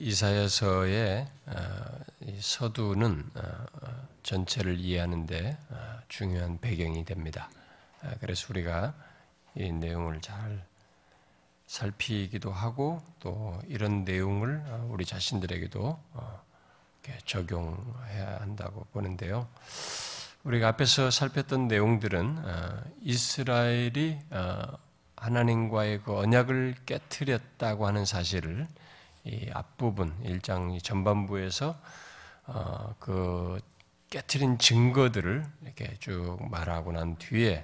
이사야서의 서두는 전체를 이해하는데 중요한 배경이 됩니다. 그래서 우리가 이 내용을 잘 살피기도 하고 또 이런 내용을 우리 자신들에게도 어, 적용해야 한다고 보는데요. 우리가 앞에서 살폈던 내용들은 어, 이스라엘이 어, 하나님과의 그 언약을 깨뜨렸다고 하는 사실을 이 앞부분 1장 전반부에서 어, 그 깨뜨린 증거들을 이렇게 쭉 말하고 난 뒤에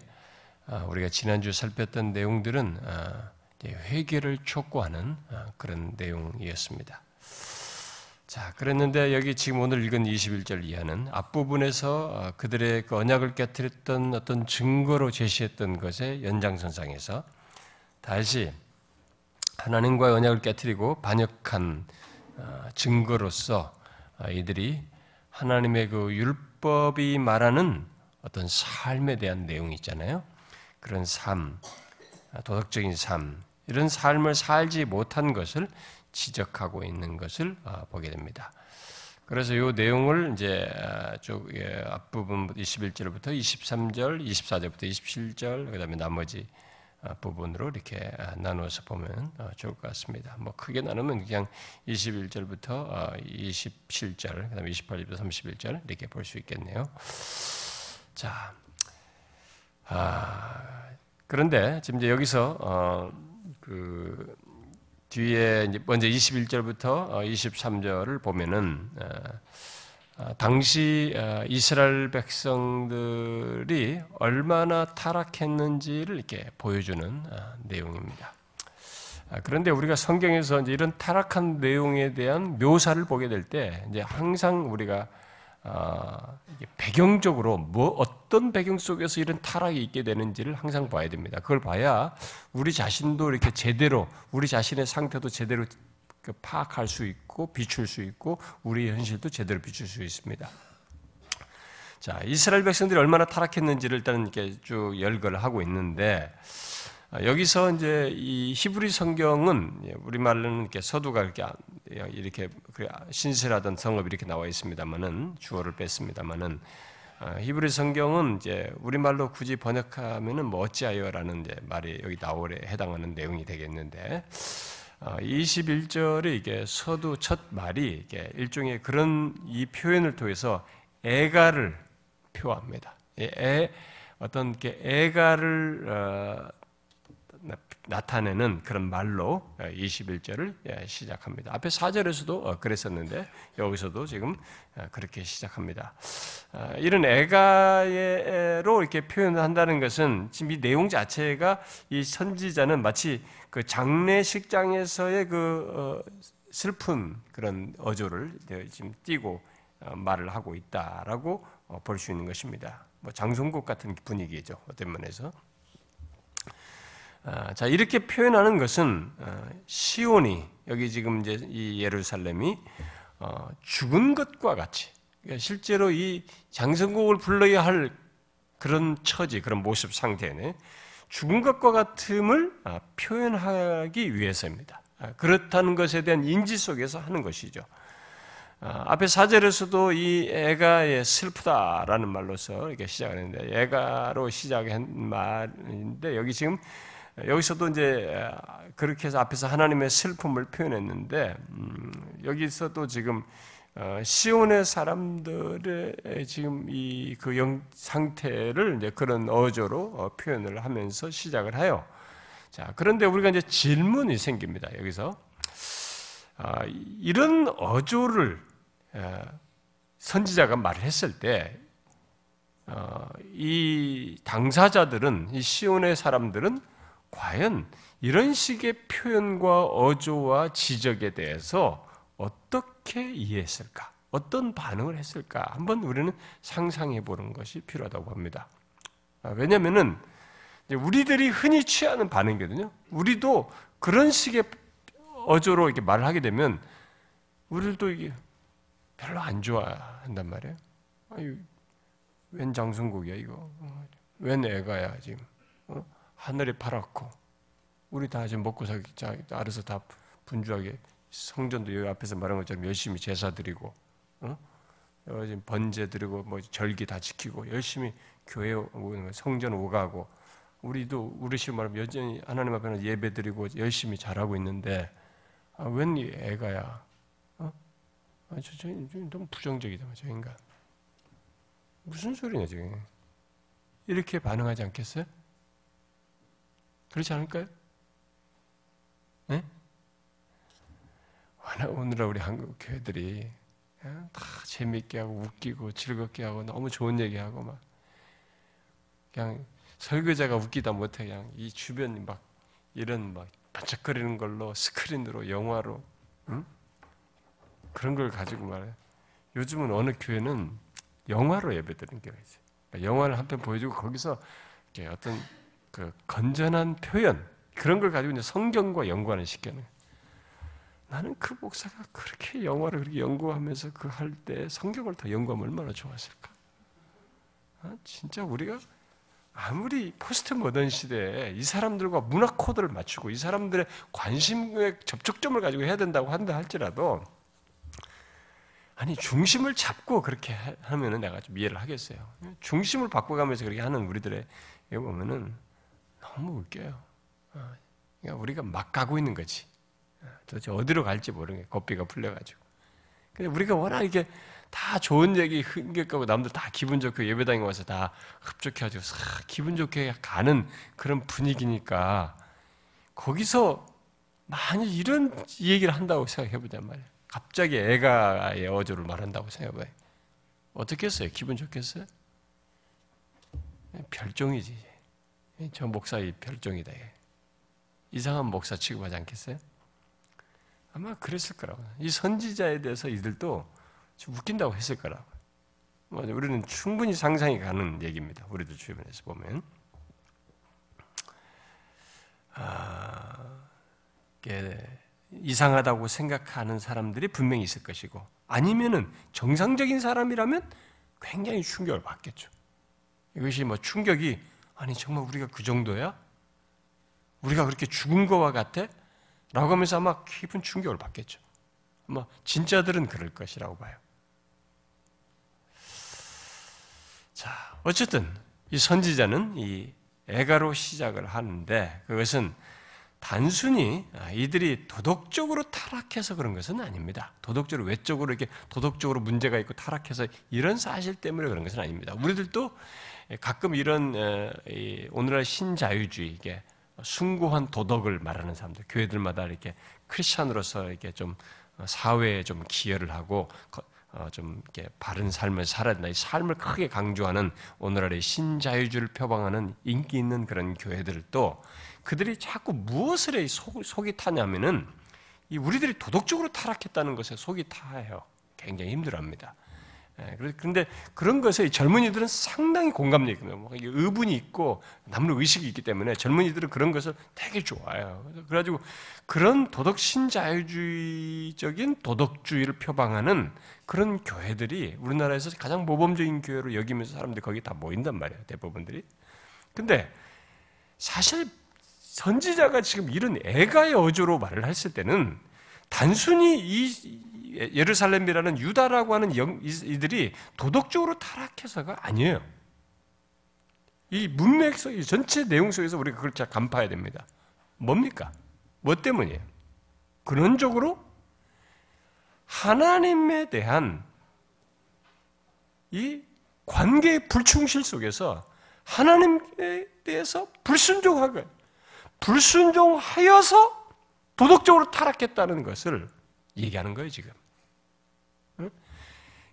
우리가 지난주 살폈던 내용들은 회개를 촉구하는 그런 내용이었습니다. 자, 그랬는데 여기 지금 오늘 읽은 21절 이하는 앞부분에서 어, 그들의 그 언약을 깨뜨렸던 어떤 증거로 제시했던 것의 연장선상에서 다시 하나님과의 언약을 깨뜨리고 반역한 어, 증거로서 어, 이들이 하나님의 그 율법이 말하는 어떤 삶에 대한 내용이 있잖아요. 그런 삶, 도덕적인 삶, 이런 삶을 살지 못한 것을 지적하고 있는 것을 어, 보게 됩니다. 그래서 이 내용을 이제 어, 쭉 예, 앞부분 21절부터 23절, 24절부터 27절, 그 다음에 나머지 어, 부분으로 이렇게 나누어서 보면 좋을 것 같습니다. 뭐 크게 나누면 그냥 21절부터 27절, 그다음에 28절부터 31절 이렇게 볼 수 있겠네요. 자, 아, 그런데 지금 이제 여기서 어, 그 뒤에 먼저 21절부터 23절을 어, 보면은 어, 어, 당시 이스라엘 백성들이 얼마나 타락했는지를 이렇게 보여주는 내용입니다. 아, 그런데 우리가 성경에서 이런 타락한 내용에 대한 묘사를 보게 될 때 이제 항상 우리가 어, 배경적으로 뭐 어떤 배경 속에서 이런 타락이 있게 되는지를 항상 봐야 됩니다. 그걸 봐야 우리 자신도 이렇게 제대로 우리 자신의 상태도 제대로 그 파악할 수 있고 비출 수 있고 우리 현실도 제대로 비출 수 있습니다. 자, 이스라엘 백성들이 얼마나 타락했는지를 일단 이렇게 쭉 열거를 하고 있는데 아, 여기서 이제 이 히브리 성경은 예, 우리 말로는 이렇게 서두가 이렇게 이렇게 신실하던 성읍 이렇게 나와 있습니다만은 주어를 뺐습니다만은 아, 히브리 성경은 이제 우리 말로 굳이 번역하면은 뭐 어찌하여라는 이제 말이 여기 나올에 해당하는 내용이 되겠는데 21절에 아, 이게 서두 첫 말이 이게 일종의 그런 이 표현을 통해서 애가를 표합니다. 애 어떤 게 애가를 어, 나타내는 그런 말로 21절을 예, 시작합니다. 앞에 4절에서도 어, 그랬었는데 여기서도 지금 어, 그렇게 시작합니다. 아, 이런 애가로 이렇게 표현한다는 것은 지금 이 내용 자체가 이 선지자는 마치 그 장례식장에서의 그 어, 슬픈 그런 어조를 지금 띄고 말을 하고 있다라고 볼 수 있는 것입니다. 뭐 장송곡 같은 분위기죠. 어떤 면에서. 아, 자 이렇게 표현하는 것은 어, 시온이 여기 지금 이제 이 예루살렘이 어, 죽은 것과 같이 그러니까 실제로 이 장성곡을 불러야 할 그런 처지 그런 모습 상태는 죽은 것과 같음을 아, 표현하기 위해서입니다. 아, 그렇다는 것에 대한 인지 속에서 하는 것이죠. 앞에 사절에서도 이 애가의 슬프다라는 말로서 이렇게 시작하는데 애가로 시작한 말인데 여기 지금 여기서도 이제 그렇게 해서 앞에서 하나님의 슬픔을 표현했는데 음, 여기서도 지금 어, 시온의 사람들의 지금 이그영 상태를 이제 그런 어조로 어, 표현을 하면서 시작을 해요. 자, 그런데 우리가 이제 질문이 생깁니다. 여기서 아, 이런 어조를 선지자가 말을 했을 때, 어, 이 당사자들은, 이 시온의 사람들은 과연 이런 식의 표현과 어조와 지적에 대해서 어떻게 이해했을까? 어떤 반응을 했을까? 한번 우리는 상상해 보는 것이 필요하다고 봅니다. 아, 왜냐하면은 우리들이 흔히 취하는 반응이거든요. 우리도 그런 식의 어조로 이렇게 말을 하게 되면 우리도 이게 별로 안 좋아한단 말이에요. 아유, 웬 장성국이야 이거? 어, 웬 애가야 지금? 하늘이 파랗고 우리 다 지금 먹고 살기 알아서 다 분주하게 성전도 여기 앞에서 말한 것처럼 열심히 제사 드리고, 어? 번제 드리고, 뭐 절기 다 지키고, 열심히 교회 오는 성전 오가고, 우리도 우리식 말하면 여전히 하나님 앞에는 예배 드리고 열심히 잘하고 있는데, 아, 웬 애가야? 어? 아, 저, 저, 저 너무 부정적이다, 저 인간. 무슨 소리냐, 지금. 이렇게 반응하지 않겠어요? 그렇지 않을까요? 네? 오늘날 우리 한국 교회들이 다 재밌게 하고 웃기고 즐겁게 하고 너무 좋은 얘기하고 막 그냥 설교자가 웃기다 못해 그냥 이 주변이 막 이런 막 반짝거리는 걸로 스크린으로 영화로 응? 그런 걸 가지고 말해. 요즘은 어느 교회는 영화로 예배드리는 교회가 있어요. 그러니까 영화를 한 편 보여주고 거기서 어떤 그 건전한 표현 그런 걸 가지고 이제 성경과 연관을 시켜는. 나는 그 목사가 그렇게 영화를 그렇게 연구하면서 그 할 때 성경을 더 연구하면 얼마나 좋았을까? 아, 진짜 우리가 아무리 포스트 모던 시대에 이 사람들과 문화 코드를 맞추고 이 사람들의 관심의 접촉점을 가지고 해야 된다고 한다 할지라도 아니 중심을 잡고 그렇게 하면은 내가 좀 이해를 하겠어요. 중심을 바꿔가면서 그렇게 하는 우리들의 보면은 너무 웃겨요. 어, 그러니까 우리가 막 가고 있는 거지. 어, 도대체 어디로 갈지 모르는 게 고삐가 풀려가지고. 근데 우리가 워낙 이게 다 좋은 얘기 흥겹고 남들 다 기분 좋게 예배당에 와서 다 흡족해가지고 싹 기분 좋게 가는 그런 분위기니까 거기서 만약 이런 얘기를 한다고 생각해보자 말이야. 갑자기 애가의 어조를 말한다고 생각해봐요. 어떻겠어요? 기분 좋겠어요? 별종이지. 저 목사의 별종이다. 이상한 목사 취급하지 않겠어요? 아마 그랬을 거라고. 이 선지자에 대해서 이들도 좀 웃긴다고 했을 거라고. 우리는 충분히 상상이 가는 얘기입니다. 우리도 주변에서 보면. 아, 이상하다고 생각하는 사람들이 분명히 있을 것이고, 아니면은 정상적인 사람이라면 굉장히 충격을 받겠죠. 이것이 뭐 충격이 아니 정말 우리가 그 정도야? 우리가 그렇게 죽은 거와 같아? 라고 하면서 아마 깊은 충격을 받겠죠. 아마 진짜들은 그럴 것이라고 봐요. 자, 어쨌든 이 선지자는 이 애가로 시작을 하는데 그것은 단순히 이들이 도덕적으로 타락해서 그런 것은 아닙니다. 도덕적으로 외적으로 이렇게 도덕적으로 문제가 있고 타락해서 이런 사실 때문에 그런 것은 아닙니다. 우리들도 가끔 이런 오늘날 신자유주의 이게 숭고한 도덕을 말하는 사람들, 교회들마다 이렇게 크리스천으로서 이렇게 좀 사회에 좀 기여를 하고 어, 좀 이렇게 바른 삶을 살아야 된다. 이 삶을 크게 강조하는 오늘날의 신자유주의를 표방하는 인기 있는 그런 교회들도 그들이 자꾸 무엇을 속, 속이 타냐면은 이 우리들이 도덕적으로 타락했다는 것에 속이 타요. 굉장히 힘들어합니다. 예, 그런데 그런 것에 젊은이들은 상당히 공감력이 있거든요. 뭐 의분이 있고 남는 의식이 있기 때문에 젊은이들은 그런 것을 되게 좋아해요. 그래가지고 그런 도덕 신자유주의적인 도덕주의를 표방하는 그런 교회들이 우리나라에서 가장 모범적인 교회로 여기면서 사람들이 거기 다 모인단 말이에요. 대부분들이. 근데 사실 선지자가 지금 이런 애가의 어조로 말을 했을 때는 단순히 이 예루살렘이라는 유다라고 하는 영, 이들이 도덕적으로 타락해서가 아니에요. 이 문맥 속, 이 전체 내용 속에서 우리가 그걸 잘 간파해야 됩니다. 뭡니까? 뭐 때문이에요? 근원적으로 하나님에 대한 이 관계의 불충실 속에서 하나님에 대해서 불순종하고 불순종하여서 도덕적으로 타락했다는 것을 얘기하는 거예요, 지금.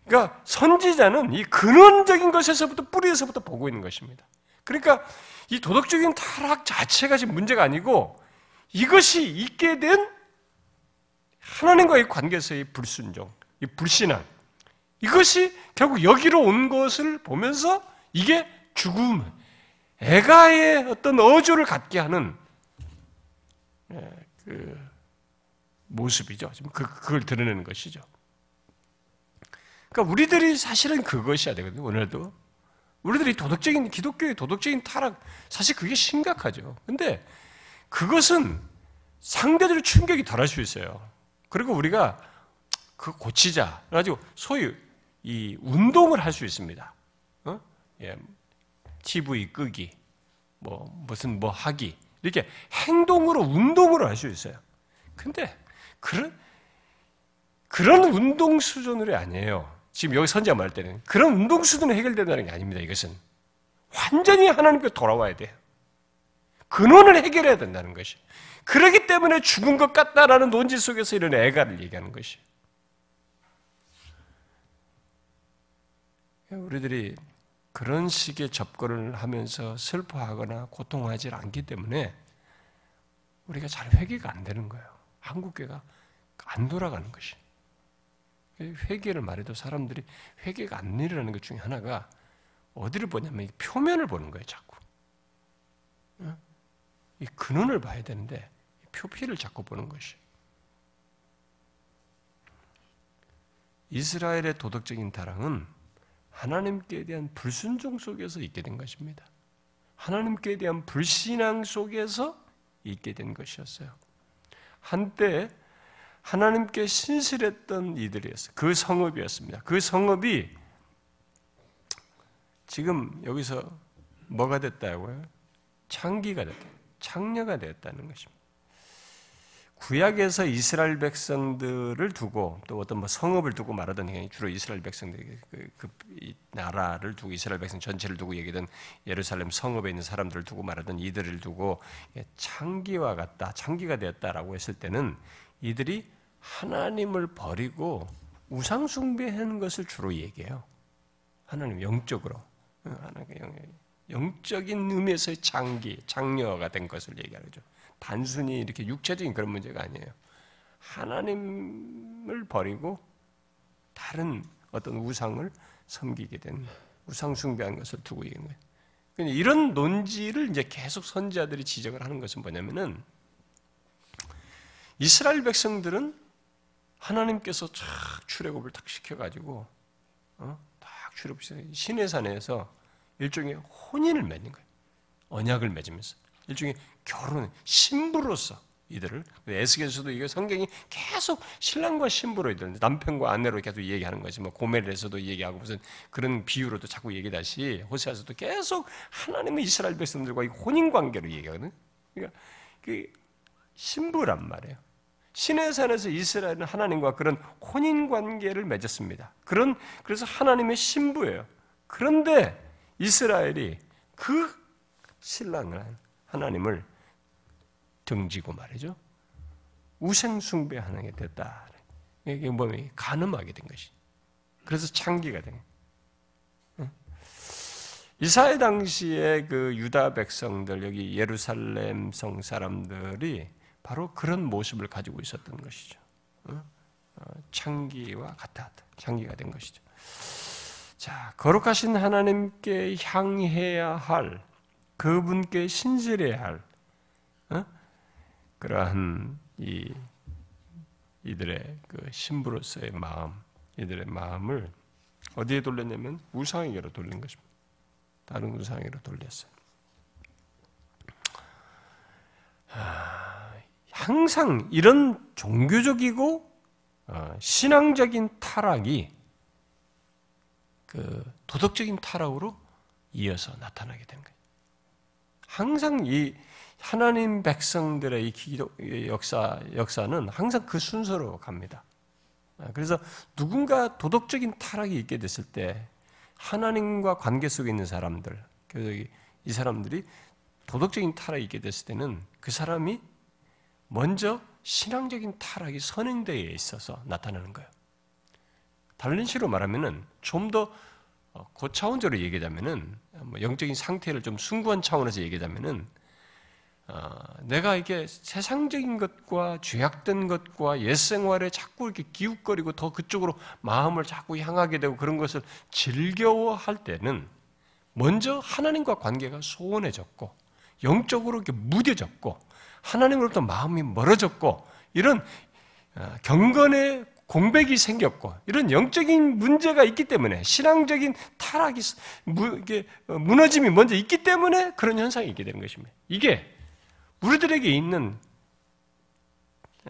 그러니까 선지자는 이 근원적인 것에서부터 뿌리에서부터 보고 있는 것입니다. 그러니까 이 도덕적인 타락 자체가 지금 문제가 아니고 이것이 있게 된 하나님과의 관계에서의 불순종, 이 불신앙, 이것이 결국 여기로 온 것을 보면서 이게 죽음, 애가의 어떤 어조를 갖게 하는 예, 그 모습이죠. 지금 그, 그걸 드러내는 것이죠. 그러니까 우리들이 사실은 그것이야 되거든요. 오늘도 우리들이 도덕적인 기독교의 도덕적인 타락 사실 그게 심각하죠. 근데 그것은 상대적으로 충격이 덜할 수 있어요. 그리고 우리가 그 고치자. 그래가지고 소위 이 운동을 할 수 있습니다. 어? 예, TV 끄기, 뭐 무슨 뭐 하기 이렇게 행동으로 운동으로 할 수 있어요. 근데 그런 그런 운동 수준으로 아니에요. 지금 여기 선지자 말 때는 그런 운동 수준으로 해결된다는 게 아닙니다. 이것은 완전히 하나님께 돌아와야 돼요. 근원을 해결해야 된다는 것이. 그러기 때문에 죽은 것 같다라는 논지 속에서 이런 애가를 얘기하는 것이. 우리들이 그런 식의 접근을 하면서 슬퍼하거나 고통하지 않기 때문에 우리가 잘 회개가 안 되는 거예요. 한국교가 안 돌아가는 것이. 회개를 말해도 사람들이 회개가 안 일어나는 것 중에 하나가 어디를 보냐면 표면을 보는 거예요, 자꾸. 이 근원을 봐야 되는데 표피를 자꾸 보는 것이. 이스라엘의 도덕적인 타락은 하나님께 대한 불순종 속에서 있게 된 것입니다. 하나님께 대한 불신앙 속에서 있게 된 것이었어요. 한때 하나님께 신실했던 이들이었어요. 그 성읍이었습니다. 그 성읍이 지금 여기서 뭐가 됐다고요? 창기가 됐다. 창녀가 되었다는 것입니다. 구약에서 이스라엘 백성들을 두고 또 어떤 뭐 성읍을 두고 말하던 게 주로 이스라엘 백성들 그, 그 나라를 두고 이스라엘 백성 전체를 두고 얘기던 예루살렘 성읍에 있는 사람들을 두고 말하던 이들을 두고 창기와 같다, 창기가 되었다라고 했을 때는 이들이 하나님을 버리고 우상 숭배하는 것을 주로 얘기해요. 하나님 영적으로 영적인 의미에서의 장기, 장녀가 된 것을 얘기하죠. 단순히 이렇게 육체적인 그런 문제가 아니에요. 하나님을 버리고 다른 어떤 우상을 섬기게 된 우상 숭배한 것을 두고 있는 거예요. 그러니까 이런 논지를 이제 계속 선지자들이 지적을 하는 것은 뭐냐면은 이스라엘 백성들은 하나님께서 쫙 출애굽을 탁 시켜가지고 어? 딱 출애굽 신의 산에서 일종의 혼인을 맺는 거예요. 언약을 맺으면서 일종의 결혼, 신부로서 이들을 에스겔에서도 이게 성경이 계속 신랑과 신부로 이들 남편과 아내로 계속 얘기하는 거지 뭐 고멜에서도 얘기하고 무슨 그런 비유로도 자꾸 얘기다시 호세아서도 계속 하나님의 이스라엘 백성들과 혼인 관계로 얘기하거든. 그러니까 그 신부란 말이에요. 신의 산에서 이스라엘은 하나님과 그런 혼인 관계를 맺었습니다. 그런 그래서 하나님의 신부예요. 그런데 이스라엘이 그 신랑을 하나님을 등지고 말이죠. 우생 숭배하는 게 됐다. 이게 뭐면 가늠하게 된 것이. 그래서 창기가 된. 이사의 당시에 그 유다 백성들 여기 예루살렘 성 사람들이 바로 그런 모습을 가지고 있었던 것이죠. 어, 창기와 같았다. 창기가 된 것이죠. 자, 거룩하신 하나님께 향해야 할 그분께 신실해야 할 어? 그러한 이 이들의 그 신부로서의 마음, 이들의 마음을 어디에 돌렸냐면 우상에게로 돌린 것입니다. 다른 우상에게로 돌렸어요. 항상 이런 종교적이고 어, 신앙적인 타락이 그 도덕적인 타락으로 이어서 나타나게 된 거예요. 항상 이 하나님 백성들의 이 기도 역사 역사는 항상 그 순서로 갑니다. 아, 그래서 누군가 도덕적인 타락이 있게 됐을 때 하나님과 관계 속에 있는 사람들, 이 사람들이 도덕적인 타락이 있게 됐을 때는 그 사람이 먼저 신앙적인 타락이 선행되어 있어서 나타나는 거예요. 다른 식으로 말하면은 좀더 어, 고차원적으로 얘기하자면은 뭐 영적인 상태를 좀 숭고한 차원에서 얘기하자면은 어, 내가 이게 세상적인 것과 죄악된 것과 옛 생활에 자꾸 이렇게 기웃거리고 더 그쪽으로 마음을 자꾸 향하게 되고 그런 것을 즐겨할 때는 먼저 하나님과 관계가 소원해졌고 영적으로 이렇게 무뎌졌고 하나님으로부터 마음이 멀어졌고 이런 어, 경건의 공백이 생겼고 이런 영적인 문제가 있기 때문에 신앙적인 타락이 어, 무너짐이 먼저 있기 때문에 그런 현상이 있게 되는 것입니다. 이게 우리들에게 있는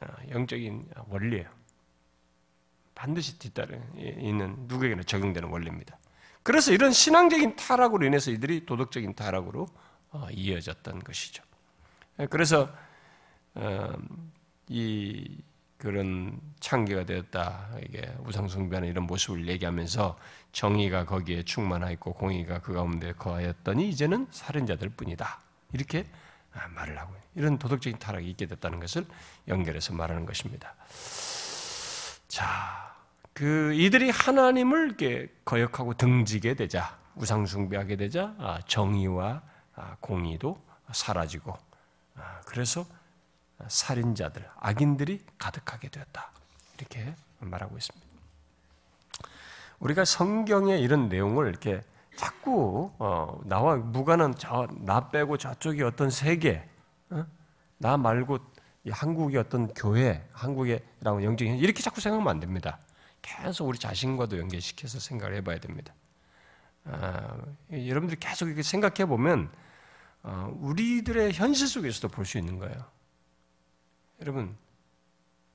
어, 영적인 원리예요. 반드시 뒤따르 있는 누구에게나 적용되는 원리입니다. 그래서 이런 신앙적인 타락으로 인해서 이들이 도덕적인 타락으로 어, 이어졌던 것이죠. 예, 그래서 어, 이 그런 창기가 되었다. 이게 우상숭배하는 이런 모습을 얘기하면서 정의가 거기에 충만하 있고 공의가 그 가운데 거하였더니 이제는 살인자들 뿐이다. 이렇게 아, 말을 하고 이런 도덕적인 타락이 있게 됐다는 것을 연결해서 말하는 것입니다. 자, 그 이들이 하나님을 이렇게 거역하고 등지게 되자 우상숭배하게 되자 아, 정의와 아, 공의도 사라지고 그래서 살인자들, 악인들이 가득하게 되었다. 이렇게 말하고 있습니다. 우리가 성경의 이런 내용을 이렇게 자꾸 어, 나와 무관한 저 나 빼고 저쪽이 어떤 세계, 어? 나 말고 한국의 어떤 교회, 한국의라고 영적인 이렇게 자꾸 생각하면 안 됩니다. 계속 우리 자신과도 연결시켜서 생각을 해봐야 됩니다. 아, 여러분들이 계속 이렇게 생각해 보면 어, 우리들의 현실 속에서도 볼 수 있는 거예요. 여러분,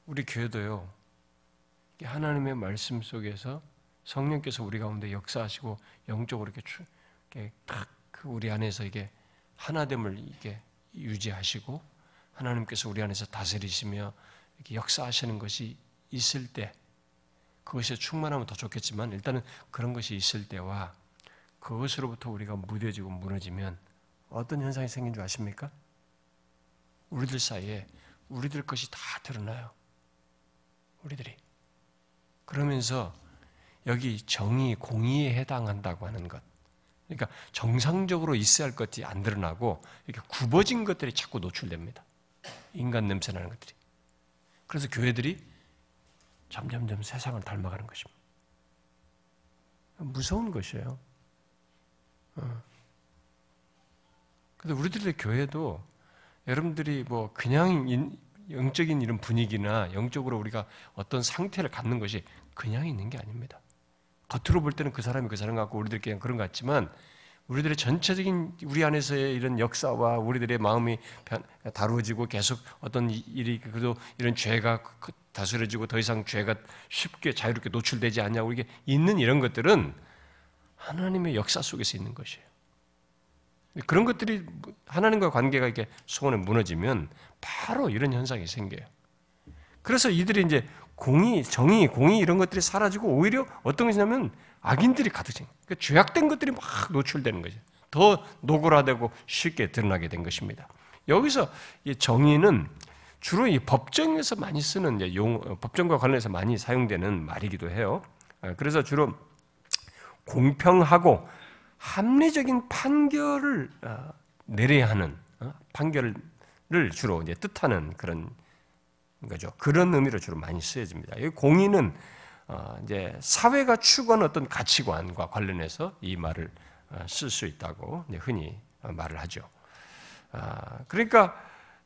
우리 교회도요, 하나님의 말씀 속에서 성령께서 우리 가운데 역사하시고 영적으로 이렇게, 이렇게 탁그 우리 안에서 이게 하나됨을 이게 유지하시고 하나님께서 우리 안에서 다스리시며 이렇게 역사하시는 것이 있을 때 그것이 충만하면 더 좋겠지만 일단은 그런 것이 있을 때와 그것으로부터 우리가 무뎌지고 무너지면 어떤 현상이 생긴 줄 아십니까? 우리들 사이에 우리들 것이 다 드러나요. 우리들이. 그러면서 여기 정의, 공의에 해당한다고 하는 것. 그러니까 정상적으로 있어야 할 것이 안 드러나고 이렇게 굽어진 것들이 자꾸 노출됩니다. 인간 냄새 나는 것들이. 그래서 교회들이 점점점 세상을 닮아가는 것입니다. 무서운 것이에요. 어. 근데 우리들의 교회도 여러분들이 뭐 그냥 영적인 이런 분위기나 영적으로 우리가 어떤 상태를 갖는 것이 그냥 있는 게 아닙니다. 겉으로 볼 때는 그 사람이 그 사람 같고 우리들 그냥 그런 것 같지만 우리들의 전체적인 우리 안에서의 이런 역사와 우리들의 마음이 다루어지고 계속 어떤 일이 그래도 이런 죄가 그 다스려지고 더 이상 죄가 쉽게 자유롭게 노출되지 않냐고 이게 있는 이런 것들은 하나님의 역사 속에서 있는 것이에요. 그런 것들이 하나님과 관계가 이렇게 소원에 무너지면 바로 이런 현상이 생겨요. 그래서 이들이 이제 공의, 정의, 공의 이런 것들이 사라지고 오히려 어떤 것이냐면 악인들이 가득 차. 그러니까 죄악된 것들이 막 노출되는 거죠. 더 노골화되고 쉽게 드러나게 된 것입니다. 여기서 이 정의는 주로 이 법정에서 많이 쓰는 용, 법정과 관련해서 많이 사용되는 말이기도 해요. 아, 그래서 주로 공평하고 합리적인 판결을 어, 내려야 하는 어, 판결을 주로 이제 뜻하는 그런 거죠. 그런 의미로 주로 많이 쓰여집니다. 공의는 어, 이제 사회가 추구하는 어떤 가치관과 관련해서 이 말을 쓸 수 있다고 흔히 말을 하죠. 아, 그러니까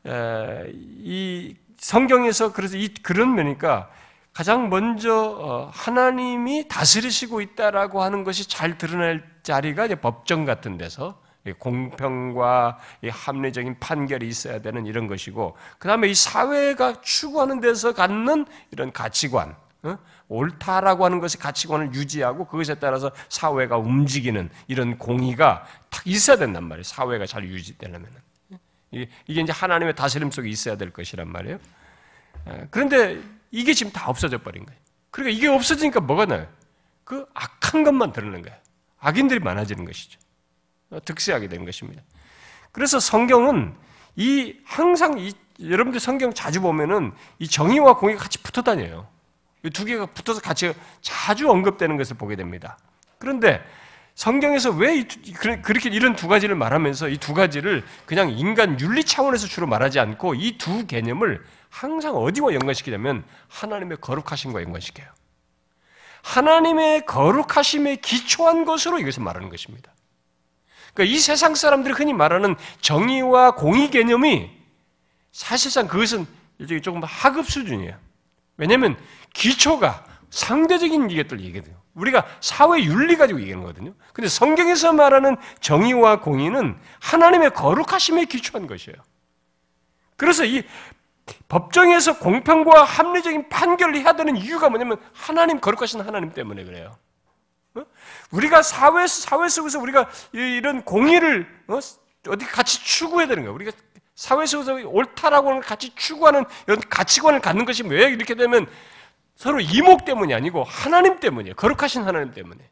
이 성경에서 그래서 이 그런 면이니까 가장 먼저 하나님이 다스리시고 있다라고 하는 것이 잘 드러날 자리가 이제 법정 같은 데서 공평과 합리적인 판결이 있어야 되는 이런 것이고, 그 다음에 이 사회가 추구하는 데서 갖는 이런 가치관, 어? 옳다라고 하는 것이 가치관을 유지하고 그것에 따라서 사회가 움직이는 이런 공의가 딱 있어야 된단 말이에요. 사회가 잘 유지되려면. 이게 이제 하나님의 다스림 속에 있어야 될 것이란 말이에요. 그런데 이게 지금 다 없어져 버린 거예요. 그러니까 이게 없어지니까 뭐가 나요? 그 악한 것만 드러나는 거예요. 악인들이 많아지는 것이죠. 득세하게 되는 것입니다. 그래서 성경은 이 항상 이 여러분들 성경 자주 보면은 이 정의와 공의가 같이 붙어 다녀요. 이 두 개가 붙어서 같이 자주 언급되는 것을 보게 됩니다. 그런데 성경에서 왜 그렇게 이런 두 가지를 말하면서 이 두 가지를 그냥 인간 윤리 차원에서 주로 말하지 않고 이 두 개념을 항상 어디와 연관시키냐면 하나님의 거룩하심과 연관시켜요. 하나님의 거룩하심에 기초한 것으로 이것을 말하는 것입니다. 그러니까 이 세상 사람들이 흔히 말하는 정의와 공의 개념이 사실상 그것은 조금 하급 수준이에요. 왜냐하면 기초가 상대적인 이것들 얘기해요. 우리가 사회 윤리 가지고 얘기하는 거거든요. 근데 성경에서 말하는 정의와 공의는 하나님의 거룩하심에 기초한 것이에요. 그래서 이 법정에서 공평과 합리적인 판결을 해야 되는 이유가 뭐냐면 하나님 거룩하신 하나님 때문에 그래요. 어? 우리가 사회 사회 속에서 우리가 이런 공의를 어? 어디 같이 추구해야 되는 거야. 우리가 사회 속에서 옳다라고 같이 추구하는 이런 가치관을 갖는 것이 왜 이렇게 되면 서로 이목 때문이 아니고 하나님 때문이에요. 거룩하신 하나님 때문에.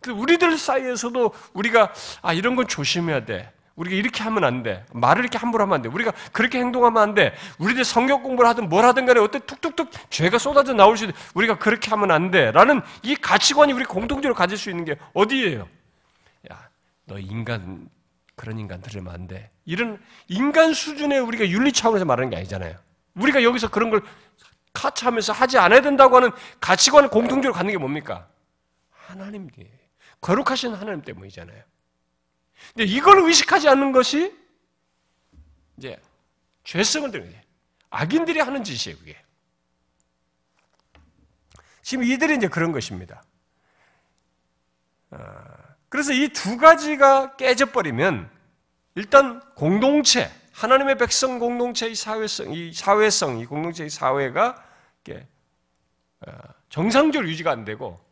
그 우리들 사이에서도 우리가 아 이런 건 조심해야 돼. 우리가 이렇게 하면 안 돼. 말을 이렇게 함부로 하면 안 돼. 우리가 그렇게 행동하면 안 돼. 우리들 성경 공부를 하든 뭘 하든 간에 어때 툭툭툭 죄가 쏟아져 나올 수 있는 우리가 그렇게 하면 안 돼. 라는 이 가치관이 우리 공동적으로 가질 수 있는 게 어디예요? 야, 너 인간, 그런 인간 들으면 안 돼. 이런 인간 수준의 우리가 윤리 차원에서 말하는 게 아니잖아요. 우리가 여기서 그런 걸 카차하면서 하지 않아야 된다고 하는 가치관을 공통적으로 갖는 게 뭡니까? 하나님, 거룩하신 하나님 때문이잖아요. 근데 이걸 의식하지 않는 것이 이제 죄성을 드는 거예요. 악인들이 하는 짓이에요, 그게. 지금 이들이 이제 그런 것입니다. 아, 그래서 이 두 가지가 깨져버리면 일단 공동체, 하나님의 백성 공동체의 사회성, 이 사회성, 이 공동체의 사회가 어, 정상적으로 유지가 안 되고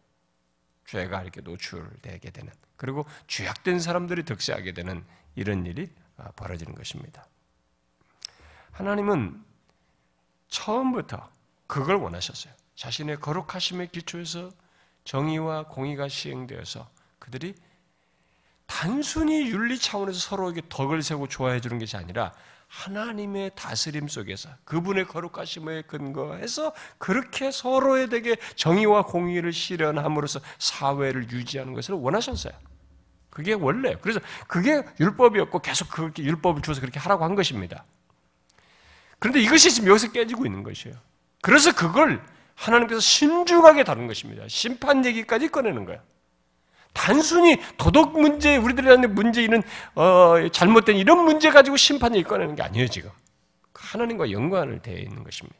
죄가 이렇게 노출되게 되는 그리고 죄악된 사람들이 득세하게 되는 이런 일이 아, 벌어지는 것입니다. 하나님은 처음부터 그걸 원하셨어요. 자신의 거룩하심의 기초에서 정의와 공의가 시행되어서 그들이 단순히 윤리 차원에서 서로에게 덕을 세고 좋아해 주는 것이 아니라 하나님의 다스림 속에서 그분의 거룩하심에 근거해서 그렇게 서로에게 정의와 공의를 실현함으로써 사회를 유지하는 것을 원하셨어요. 그게 원래 그래서 그게 율법이었고 계속 그렇게 율법을 주어서 그렇게 하라고 한 것입니다. 그런데 이것이 지금 여기서 깨지고 있는 것이에요. 그래서 그걸 하나님께서 신중하게 다룬 것입니다. 심판 얘기까지 꺼내는 거예요. 단순히 도덕 문제, 우리들한테 문제 있는 어, 잘못된 이런 문제 가지고 심판을 꺼내는 게 아니에요 지금. 하나님과 연관을 되어 있는 것입니다.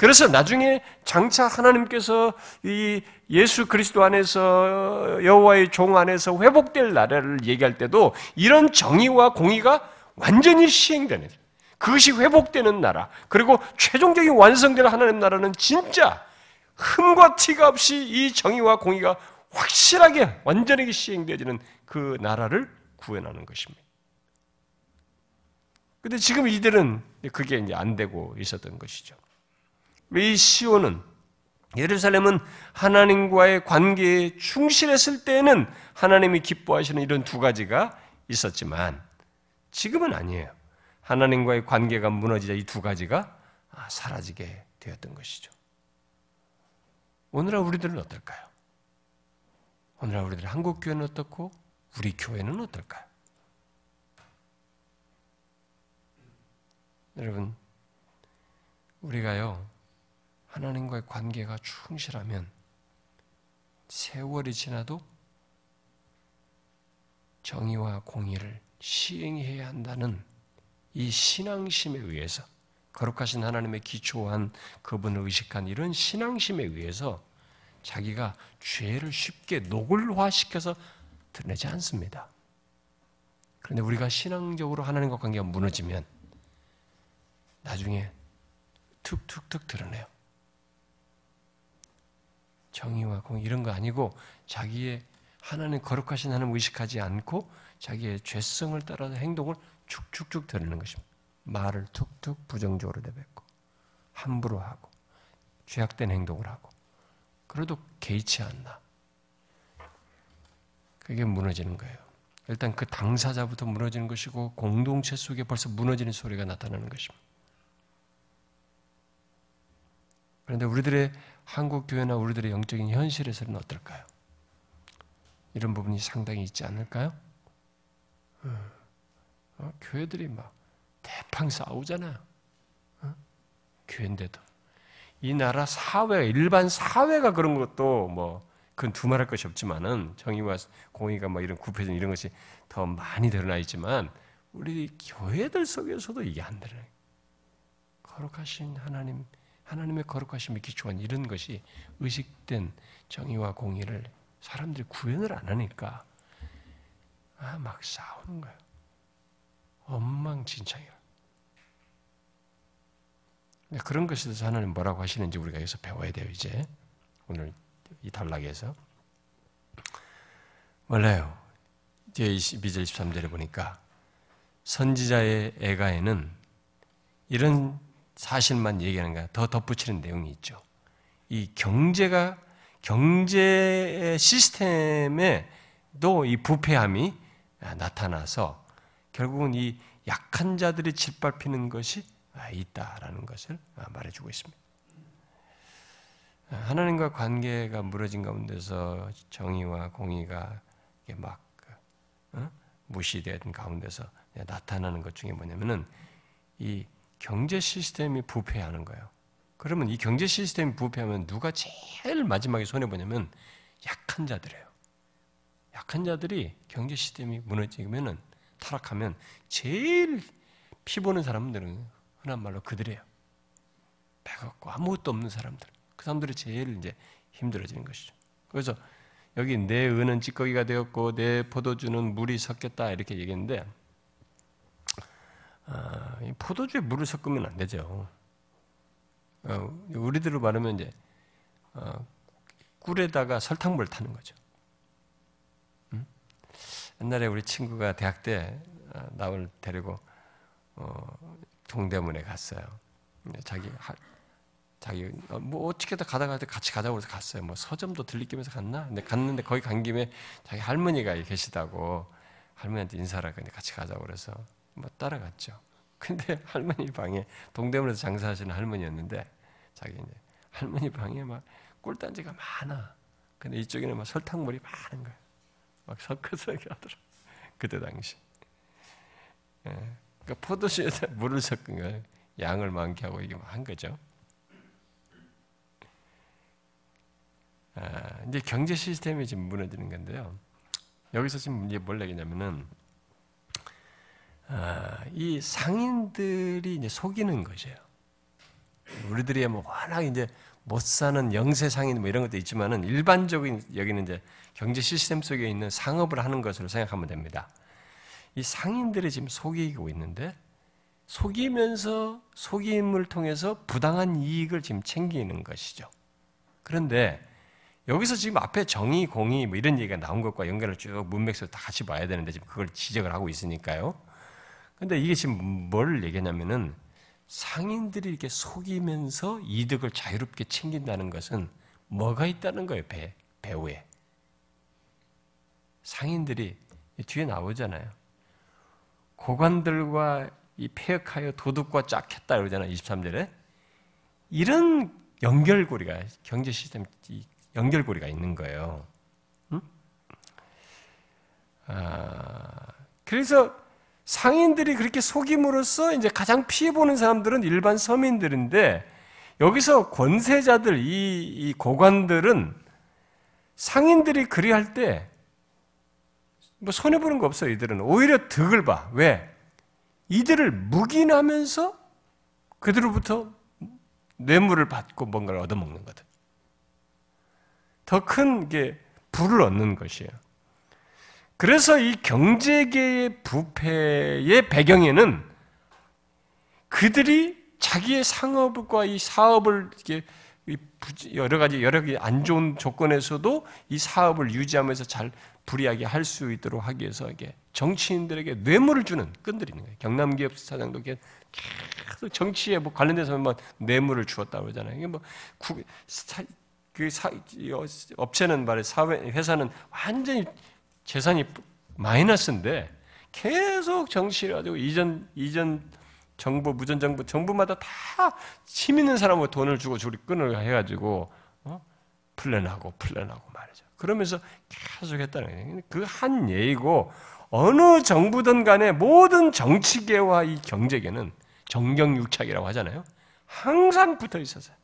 그래서 나중에 장차 하나님께서 이 예수 그리스도 안에서 여호와의 종 안에서 회복될 나라를 얘기할 때도 이런 정의와 공의가 완전히 시행되는 그것이 회복되는 나라 그리고 최종적인 완성되는 하나님 나라는 진짜 흠과 티가 없이 이 정의와 공의가 확실하게 완전하게 시행되어지는 그 나라를 구현하는 것입니다. 근데 지금 이들은 그게 이제 안 되고 있었던 것이죠. 이 시온은 예루살렘은 하나님과의 관계에 충실했을 때는 하나님이 기뻐하시는 이런 두 가지가 있었지만 지금은 아니에요. 하나님과의 관계가 무너지자 이 두 가지가 사라지게 되었던 것이죠. 오늘날 우리들은 어떨까요? 오늘날 우리들 한국 교회는 어떻고 우리 교회는 어떨까요? 여러분, 우리가요, 하나님과의 관계가 충실하면 세월이 지나도 정의와 공의를 시행해야 한다는 이 신앙심에 의해서 거룩하신 하나님의 기초한 그분을 의식한 이런 신앙심에 의해서 자기가 죄를 쉽게 노골화시켜서 드러내지 않습니다. 그런데 우리가 신앙적으로 하나님과 관계가 무너지면 나중에 툭툭툭 드러내요. 정의와 공 이런 거 아니고 자기의 하나님 거룩하신 하나님 의식하지 않고 자기의 죄성을 따라서 행동을 축축축 드러내는 것입니다. 말을 툭툭 부정적으로 내뱉고 함부로 하고 죄악된 행동을 하고 그래도 개의치 않나. 그게 무너지는 거예요. 일단 그 당사자부터 무너지는 것이고 공동체 속에 벌써 무너지는 소리가 나타나는 것입니다. 그런데 우리들의 한국 교회나 우리들의 영적인 현실에서는 어떨까요? 이런 부분이 상당히 있지 않을까요? 어, 어 교회들이 막 대팡 싸우잖아요. 어? 교회인데도 이 나라 사회, 일반 사회가 그런 것도 뭐 그건 두말할 것이 없지만은 정의와 공의가 뭐 이런 구패전 이런 것이 더 많이 드러나 있지만 우리 교회들 속에서도 이게 안 드러나요. 거룩하신 하나님, 하나님의 거룩하심에 기초한 이런 것이 의식된 정의와 공의를 사람들이 구현을 안 하니까 아, 막 싸우는 거예요. 엉망진창이라. 그런 것에 대해서 하나님 뭐라고 하시는지 우리가 여기서 배워야 돼요, 이제. 오늘 이 단락에서. 몰라요. 뒤에 22절, 23절에 보니까 선지자의 애가에는 이런 사실만 얘기하는 거야. 더 덧붙이는 내용이 있죠. 이 경제가, 경제 시스템에도 이 부패함이 나타나서 결국은 이 약한 자들이 짓밟히는 것이 있다라는 것을 말해주고 있습니다. 하나님과 관계가 무너진 가운데서 정의와 공의가 막 어? 무시된 가운데서 나타나는 것 중에 뭐냐면은 이 경제 시스템이 부패하는 거예요. 그러면 이 경제 시스템이 부패하면 누가 제일 마지막에 손해 보냐면 약한 자들이에요. 약한 자들이 경제 시스템이 무너지면은 타락하면 제일 피 보는 사람들은 흔한 말로 그들이에요. 배가 없고 아무것도 없는 사람들. 그 사람들이 제일 이제 힘들어지는 것이죠. 그래서 여기 내 은은 찌꺼기가 되었고 내 포도주는 물이 섞였다 이렇게 얘기했는데 아, 포도주에 물을 섞으면 안 되죠. 어, 우리들로 말하면 이제 어, 꿀에다가 설탕물 타는 거죠. 음? 옛날에 우리 친구가 대학 때 어, 나를 데리고 어, 동대문에 갔어요. 자기 자기 어, 뭐 어떻게든 가다가 같이 가자고 해서 갔어요. 뭐 서점도 들리기면서 갔나? 근데 갔는데 거기 간 김에 자기 할머니가 계시다고 할머니한테 인사를 하고 같이 가자고 그래서 뭐 따라갔죠. 근데 할머니 방에 동대문에서 장사하시는 할머니였는데 자기 이제 할머니 방에 막 꿀단지가 많아. 근데 이쪽에는 막 설탕물이 많은 거야. 막 섞어서 하더라. 그때 당시. 예. 그러니까 포도주에다 물을 섞은 거예요. 양을 많게 하고 이게 한 거죠. 아, 이제 경제 시스템이 지금 무너지는 건데요. 여기서 지금 이제 뭘 얘기냐면은 아, 이 상인들이 이제 속이는 것이에요. 우리들이 뭐 워낙 이제 못 사는 영세 상인 뭐 이런 것도 있지만은 일반적인 여기는 이제 경제 시스템 속에 있는 상업을 하는 것으로 생각하면 됩니다. 이 상인들이 지금 속이고 있는데 속이면서 속임을 통해서 부당한 이익을 지금 챙기는 것이죠. 그런데 여기서 지금 앞에 정의, 공의 뭐 이런 얘기가 나온 것과 연결을 쭉 문맥에서 다 같이 봐야 되는데 지금 그걸 지적을 하고 있으니까요. 근데 이게 지금 뭘 얘기냐면은 상인들이 이렇게 속이면서 이득을 자유롭게 챙긴다는 것은 뭐가 있다는 거예요, 배, 배후에. 상인들이 뒤에 나오잖아요. 고관들과 이 폐역하여 도둑과 짝했다 그러잖아요, 23절에. 이런 연결고리가 경제 시스템 연결고리가 있는 거예요. 응? 아, 그래서 상인들이 그렇게 속임으로써 이제 가장 피해 보는 사람들은 일반 서민들인데 여기서 권세자들 이, 이 고관들은 상인들이 그리할 때 뭐 손해 보는 거 없어요. 이들은 오히려 득을 봐. 왜? 이들을 묵인하면서 그들로부터 뇌물을 받고 뭔가를 얻어먹는 거든. 더큰 부를 얻는 것이에요. 그래서 이 경제계의 부패의 배경에는 그들이 자기의 상업과 이 사업을 이렇게 여러 가지 여러 가지 안 좋은 조건에서도 이 사업을 유지하면서 잘 불이하게 할 수 있도록 하기 위해서 이게 정치인들에게 뇌물을 주는 끈들이 있는 거예요. 경남 기업 사장도 계속 정치에 뭐 관련돼서 뭐 뇌물을 주었다 그러잖아요. 이게 뭐그 사, 업체는 말해 사회 회사는 완전히 재산이 마이너스인데 계속 정치를 가지고 이전 이전 정부 무전 정부 정부마다 다 힘 있는 사람을 돈을 주고 줄이 끊을 해가지고 어? 플랜하고 플랜하고 말이죠. 그러면서 계속 했다는 거예요. 그한 예이고 어느 정부든 간에 모든 정치계와 이 경제계는 정경육착이라고 하잖아요. 항상 붙어 있었어요.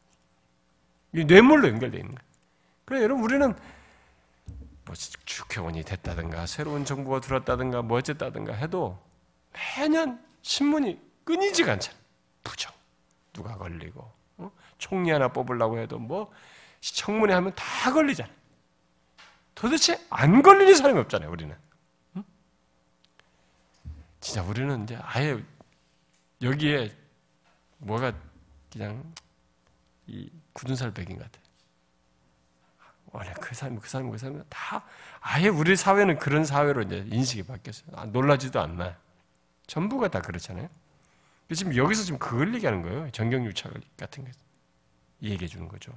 뇌물로 연결되어 있는 거예요. 그래 여러분 우리는 뭐 국회의원이 됐다든가 새로운 정부가 들었다든가 뭐 어쨌다든가 해도 매년 신문이 끊이지가 않잖아요. 부정 누가 걸리고 어? 총리 하나 뽑으려고 해도 뭐 청문회 하면 다 걸리잖아요. 도대체 안 걸리는 사람이 없잖아요. 우리는 응? 진짜 우리는 이제 아예 여기에 뭐가 그냥 이 굳은 살 백인 같아. 원래 그 사람, 그 사람, 그 사람 다 아예 우리 사회는 그런 사회로 이제 인식이 바뀌었어요. 아, 놀라지도 않나. 전부가 다 그렇잖아요. 지금 여기서 지금 그걸 얘기하는 거예요. 정경유착 같은 거 얘기해 주는 거죠.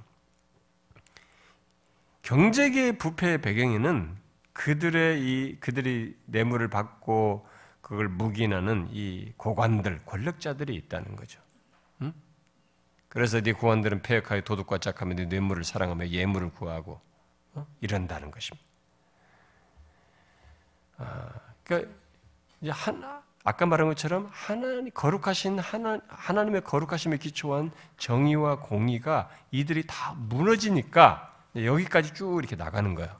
경제계의 부패의 배경에는 그들의 이 그들이 뇌물을 받고 그걸 묵인하는 이 고관들, 권력자들이 있다는 거죠. 응? 그래서 이 고관들은 폐역하여 도둑과 짝하며 뇌물을 사랑하며 예물을 구하고 어? 이런다는 것입니다. 아, 그러니까 이제 한 아까 말한 것처럼 하나님 거룩하신 하나 하나님의 거룩하심에 기초한 정의와 공의가 이들이 다 무너지니까 여기까지 쭉 이렇게 나가는 거예요.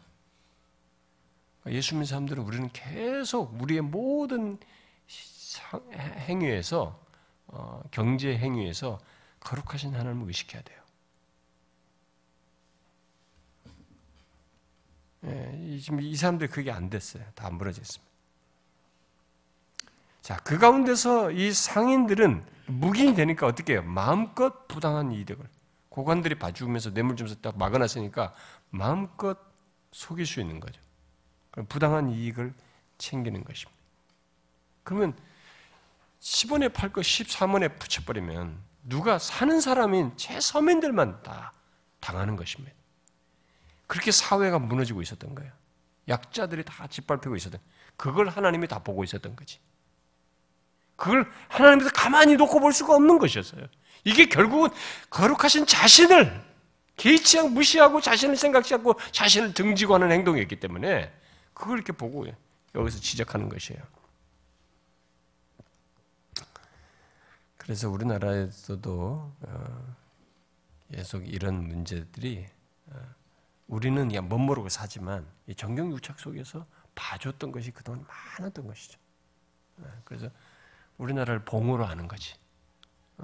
예수 믿는 사람들은 우리는 계속 우리의 모든 행위에서 어, 경제 행위에서 거룩하신 하나님을 의식해야 돼요. 예, 지금 이 사람들 그게 안 됐어요. 다 안 부러졌습니다. 자, 그 가운데서 이 상인들은 묵인이 되니까 어떻게 해요? 마음껏 부당한 이득을 고관들이 봐주면서 뇌물 주면서 딱 막아놨으니까 마음껏 속일 수 있는 거죠. 부당한 이익을 챙기는 것입니다. 그러면 10원에 팔 거 13원에 붙여버리면 누가 사는 사람인 최서민들만 다 당하는 것입니다. 그렇게 사회가 무너지고 있었던 거예요. 약자들이 다 짓밟히고 있었던 그걸 하나님이 다 보고 있었던 거지. 그걸 하나님께서 가만히 놓고 볼 수가 없는 것이었어요. 이게 결국은 거룩하신 자신을 개의치 않고 무시하고 자신을 생각지 않고 자신을 등지고 하는 행동이었기 때문에 그걸 이렇게 보고 여기서 지적하는 것이에요. 그래서 우리나라에서도 어, 계속 이런 문제들이 어, 우리는 그냥 멋 모르고 사지만 정경 유착 속에서 봐줬던 것이 그동안 많았던 것이죠. 어, 그래서 우리나라를 봉으로 하는 거지.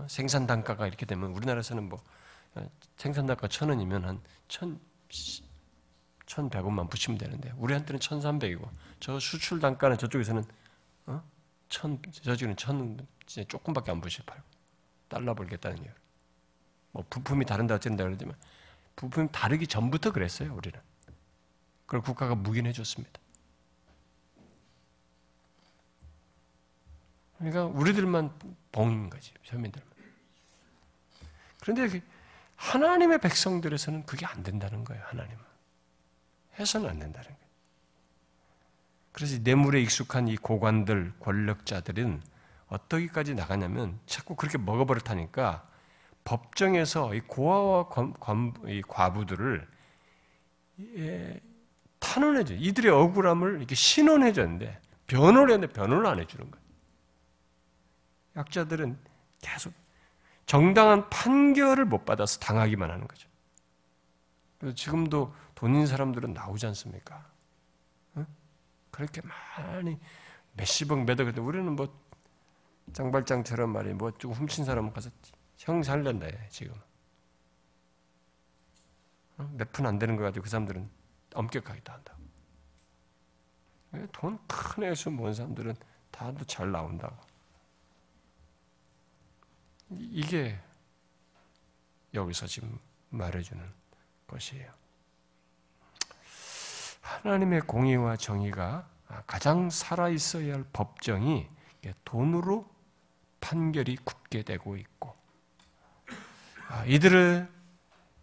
생산 단가가 이렇게 되면 우리나라에서는 뭐 생산 단가 천 원이면 한 천, 천백 원만 붙이면 되는데 우리한테는 천삼백이고 저 수출 단가는 저쪽에서는 어? 천 저쪽에는 천 진짜 조금밖에 안 부셔 팔고 달러 벌겠다는 이유. 뭐 부품이 다른다 어쩐다 그러지만 부품이 다르기 전부터 그랬어요 우리는. 그걸 국가가 묵인해 줬습니다. 그러니까 우리들만 봉인 거지 서민들만. 그런데 그 하나님의 백성들에서는 그게 안 된다는 거예요 하나님은. 해서는 안 된다는 거예요. 그래서 뇌물에 익숙한 이 고관들, 권력자들은 어떻게까지 나가냐면 자꾸 그렇게 먹어버릇하니까 법정에서 이 고아와 관, 관, 이 과부들을 예, 탄원해줘. 이들의 억울함을 이렇게 신원해줬는데 변호를 했는데 변호를 안 해주는 거예요. 약자들은 계속 정당한 판결을 못 받아서 당하기만 하는 거죠. 그래서 지금도 돈 있는 사람들은 나오지 않습니까? 응? 그렇게 많이 몇십억 근데 우리는 뭐 장발장처럼 말이 뭐좀 훔친 사람 가서 형 살련다 지금 몇 푼 안 되는 거 가지고 그 사람들은 엄격하게 다 한다고. 돈큰 애수 모은 사람들은 다도 잘 나온다고. 이게 여기서 지금 말해주는 것이에요. 하나님의 공의와 정의가 가장 살아 있어야 할 법정이 돈으로 판결이 굳게 되고 있고 아, 이들을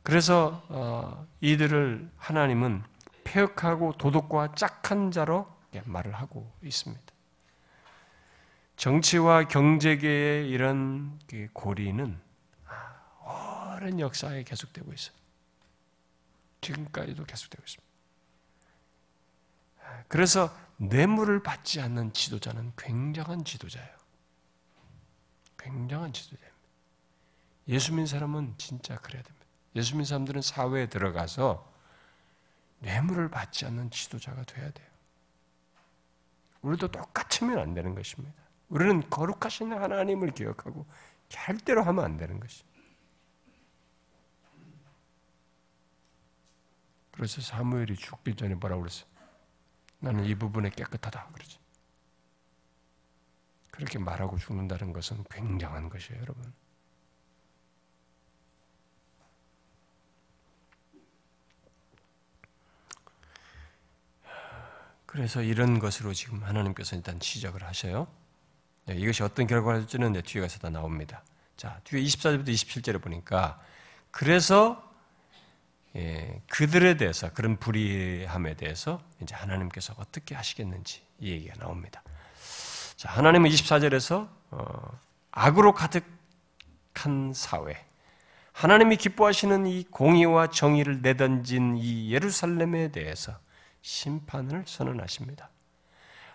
그래서 어, 이들을 하나님은 폐역하고 도덕과 짝한 자로 말을 하고 있습니다. 정치와 경제계의 이런 그 고리는 오랜 역사에 계속되고 있어요. 지금까지도 계속되고 있습니다. 그래서 뇌물을 받지 않는 지도자는 굉장한 지도자예요. 굉장한 지도자입니다. 예수 믿는 사람은 진짜 그래야 됩니다. 예수 믿는 사람들은 사회에 들어가서 뇌물을 받지 않는 지도자가 돼야 돼요. 우리도 똑같으면 안 되는 것입니다. 우리는 거룩하신 하나님을 기억하고 절대로 하면 안 되는 것이. 그래서 사무엘이 죽기 전에 뭐라고 그랬어? 나는 이 부분에 깨끗하다. 그러지. 그렇게 말하고 죽는다는 것은 굉장한 것이에요, 여러분. 그래서 이런 것으로 지금 하나님께서 일단 시작을 하셔요. 네, 이것이 어떤 결과를 할지는 뒤에 가서 다 나옵니다. 자, 뒤에 24절부터 27절을 보니까 그래서 예, 그들에 대해서 그런 불의함에 대해서 이제 하나님께서 어떻게 하시겠는지 이 얘기가 나옵니다. 자, 하나님은 24절에서 어, 악으로 가득한 사회, 하나님이 기뻐하시는 이 공의와 정의를 내던진 이 예루살렘에 대해서 심판을 선언하십니다.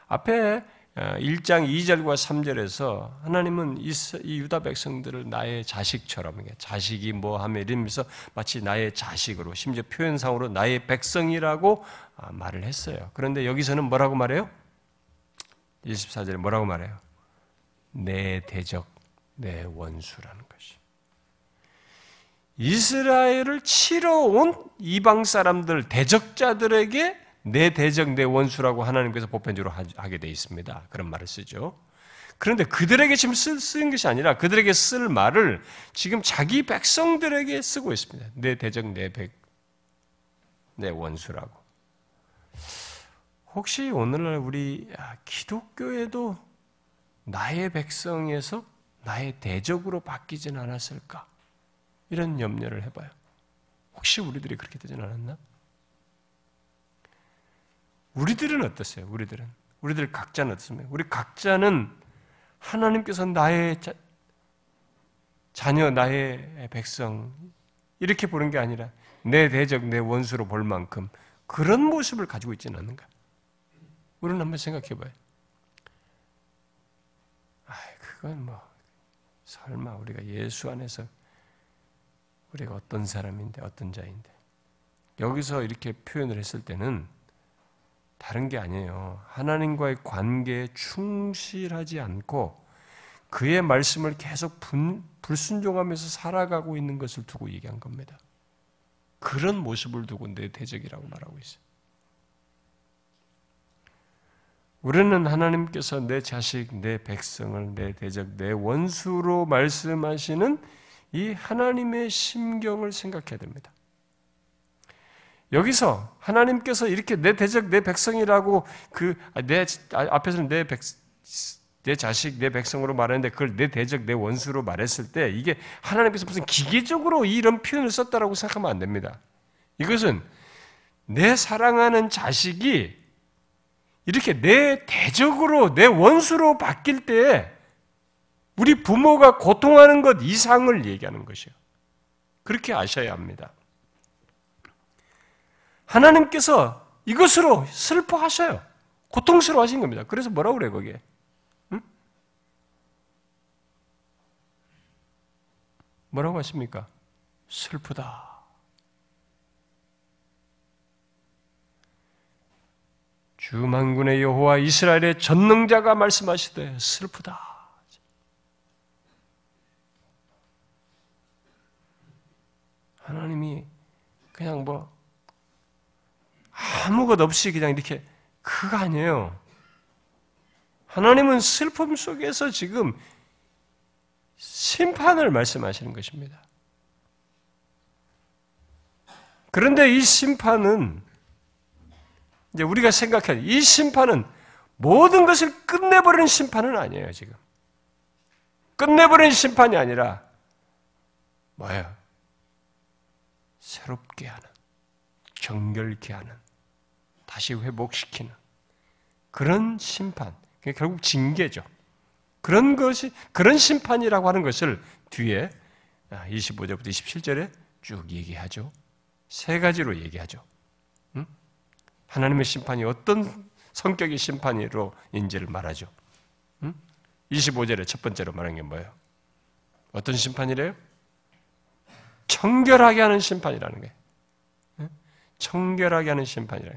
앞에 1장 어, 2절과 3절에서 하나님은 이 유다 백성들을 나의 자식처럼 자식이 뭐 하며 이러면서 마치 나의 자식으로 심지어 표현상으로 나의 백성이라고 아, 말을 했어요. 그런데 여기서는 뭐라고 말해요? 24절에 뭐라고 말해요? 내 대적, 내 원수라는 것이. 이스라엘을 치러 온 이방 사람들, 대적자들에게 내 대적, 내 원수라고 하나님께서 보편적으로 하게 되어 있습니다. 그런 말을 쓰죠. 그런데 그들에게 지금 쓰는 것이 아니라 그들에게 쓸 말을 지금 자기 백성들에게 쓰고 있습니다. 내 대적, 내 백, 내 원수라고. 혹시 오늘날 우리 기독교에도 나의 백성에서 나의 대적으로 바뀌진 않았을까? 이런 염려를 해봐요. 혹시 우리들이 그렇게 되진 않았나? 우리들은 어떻어요? 우리들은 우리들 각자는 어떻습니까? 우리 각자는 하나님께서 나의 자, 자녀, 나의 백성 이렇게 보는 게 아니라 내 대적, 내 원수로 볼 만큼 그런 모습을 가지고 있지는 않는가? 우리는 한번 생각해 봐요. 아, 그건 뭐 설마 우리가 예수 안에서 우리가 어떤 사람인데 어떤 자인데 여기서 이렇게 표현을 했을 때는 다른 게 아니에요. 하나님과의 관계에 충실하지 않고 그의 말씀을 계속 분, 불순종하면서 살아가고 있는 것을 두고 얘기한 겁니다. 그런 모습을 두고 내 대적이라고 말하고 있어요. 우리는 하나님께서 내 자식, 내 백성을 내 대적, 내 원수로 말씀하시는 이 하나님의 심경을 생각해야 됩니다. 여기서 하나님께서 이렇게 내 대적, 내 백성이라고 그내 아, 앞에서는 내 백, 내 자식, 내 백성으로 말했는데 그걸 내 대적, 내 원수로 말했을 때 이게 하나님께서 무슨 기계적으로 이런 표현을 썼다라고 생각하면 안 됩니다. 이것은 내 사랑하는 자식이 이렇게 내 대적으로, 내 원수로 바뀔 때 우리 부모가 고통하는 것 이상을 얘기하는 것이요. 그렇게 아셔야 합니다. 하나님께서 이것으로 슬퍼하셔요. 고통스러워 하신 겁니다. 그래서 뭐라고 그래, 거기에? 응? 뭐라고 하십니까? 슬프다. 주만군의 여호와 이스라엘의 전능자가 말씀하시되 슬프다. 하나님이 그냥 뭐 아무것 없이 그냥 이렇게 그거 아니에요. 하나님은 슬픔 속에서 지금 심판을 말씀하시는 것입니다. 그런데 이 심판은 이제 우리가 생각해 이 심판은 모든 것을 끝내버리는 심판은 아니에요, 지금. 끝내버리는 심판이 아니라 뭐예요? 새롭게 하는, 정결케 하는, 다시 회복시키는 그런 심판, 결국 징계죠. 그런 것이 그런 심판이라고 하는 것을 뒤에 25절부터 27절에 쭉 얘기하죠. 세 가지로 얘기하죠. 응? 하나님의 심판이 어떤 성격의 심판으로 인지를 말하죠. 응? 25절에 첫 번째로 말하는 게 뭐예요? 어떤 심판이래요? 청결하게 하는 심판이라는 거예요. 청결하게 하는 심판이라.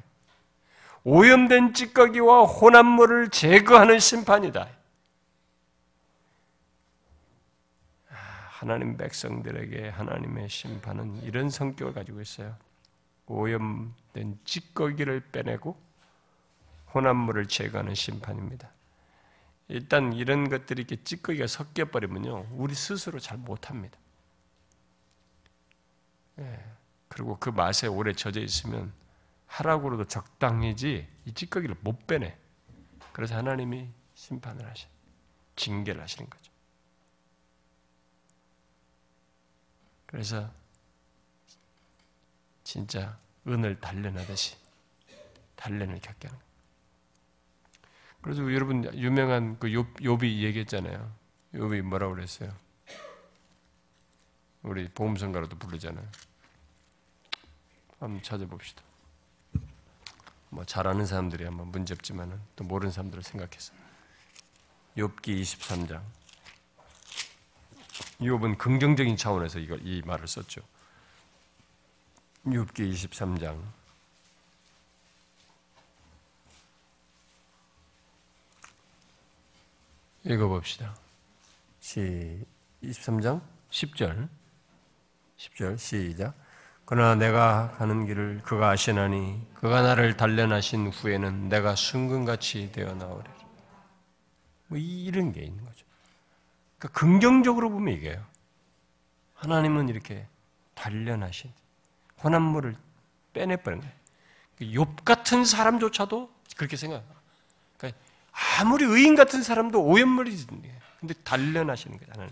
오염된 찌꺼기와 혼합물을 제거하는 심판이다. 아, 하나님 백성들에게 하나님의 심판은 이런 성격을 가지고 있어요. 오염된 찌꺼기를 빼내고 혼합물을 제거하는 심판입니다. 일단 이런 것들이 이렇게 찌꺼기가 섞여 버리면요, 우리 스스로 잘 못합니다. 예. 그리고 그 맛에 오래 젖어 있으면 하라고도 적당히지 이 찌꺼기를 못 빼내. 그래서 하나님이 심판을 하시, 징계를 하시는 거죠. 그래서 진짜 은을 단련하듯이 단련을 겪게 하는. 그래서 여러분 유명한 그 욥, 욥이 얘기했잖아요. 욥이 뭐라고 그랬어요? 우리 보험성가로도 부르잖아요. 한번 찾아봅시다. 뭐 잘아는 사람들이 아마 문제 없지만은 또 모르는 사람들을 생각해서 욥기 23장. 욥은 긍정적인 차원에서 이걸 이 말을 썼죠. 욥기 23장 읽어 봅시다. 시 23장 10절 10절 시작 그러나 내가 가는 길을 그가 아시나니 그가 나를 단련하신 후에는 내가 순금같이 되어 나오리라. 뭐 이런 게 있는 거죠. 그러니까 긍정적으로 보면 이게요. 하나님은 이렇게 단련하신 혼합물을 빼내버린 거예요. 욥 같은 사람조차도 그렇게 생각해요. 그러니까 아무리 의인 같은 사람도 오염물이 근데 단련하시는 거예요.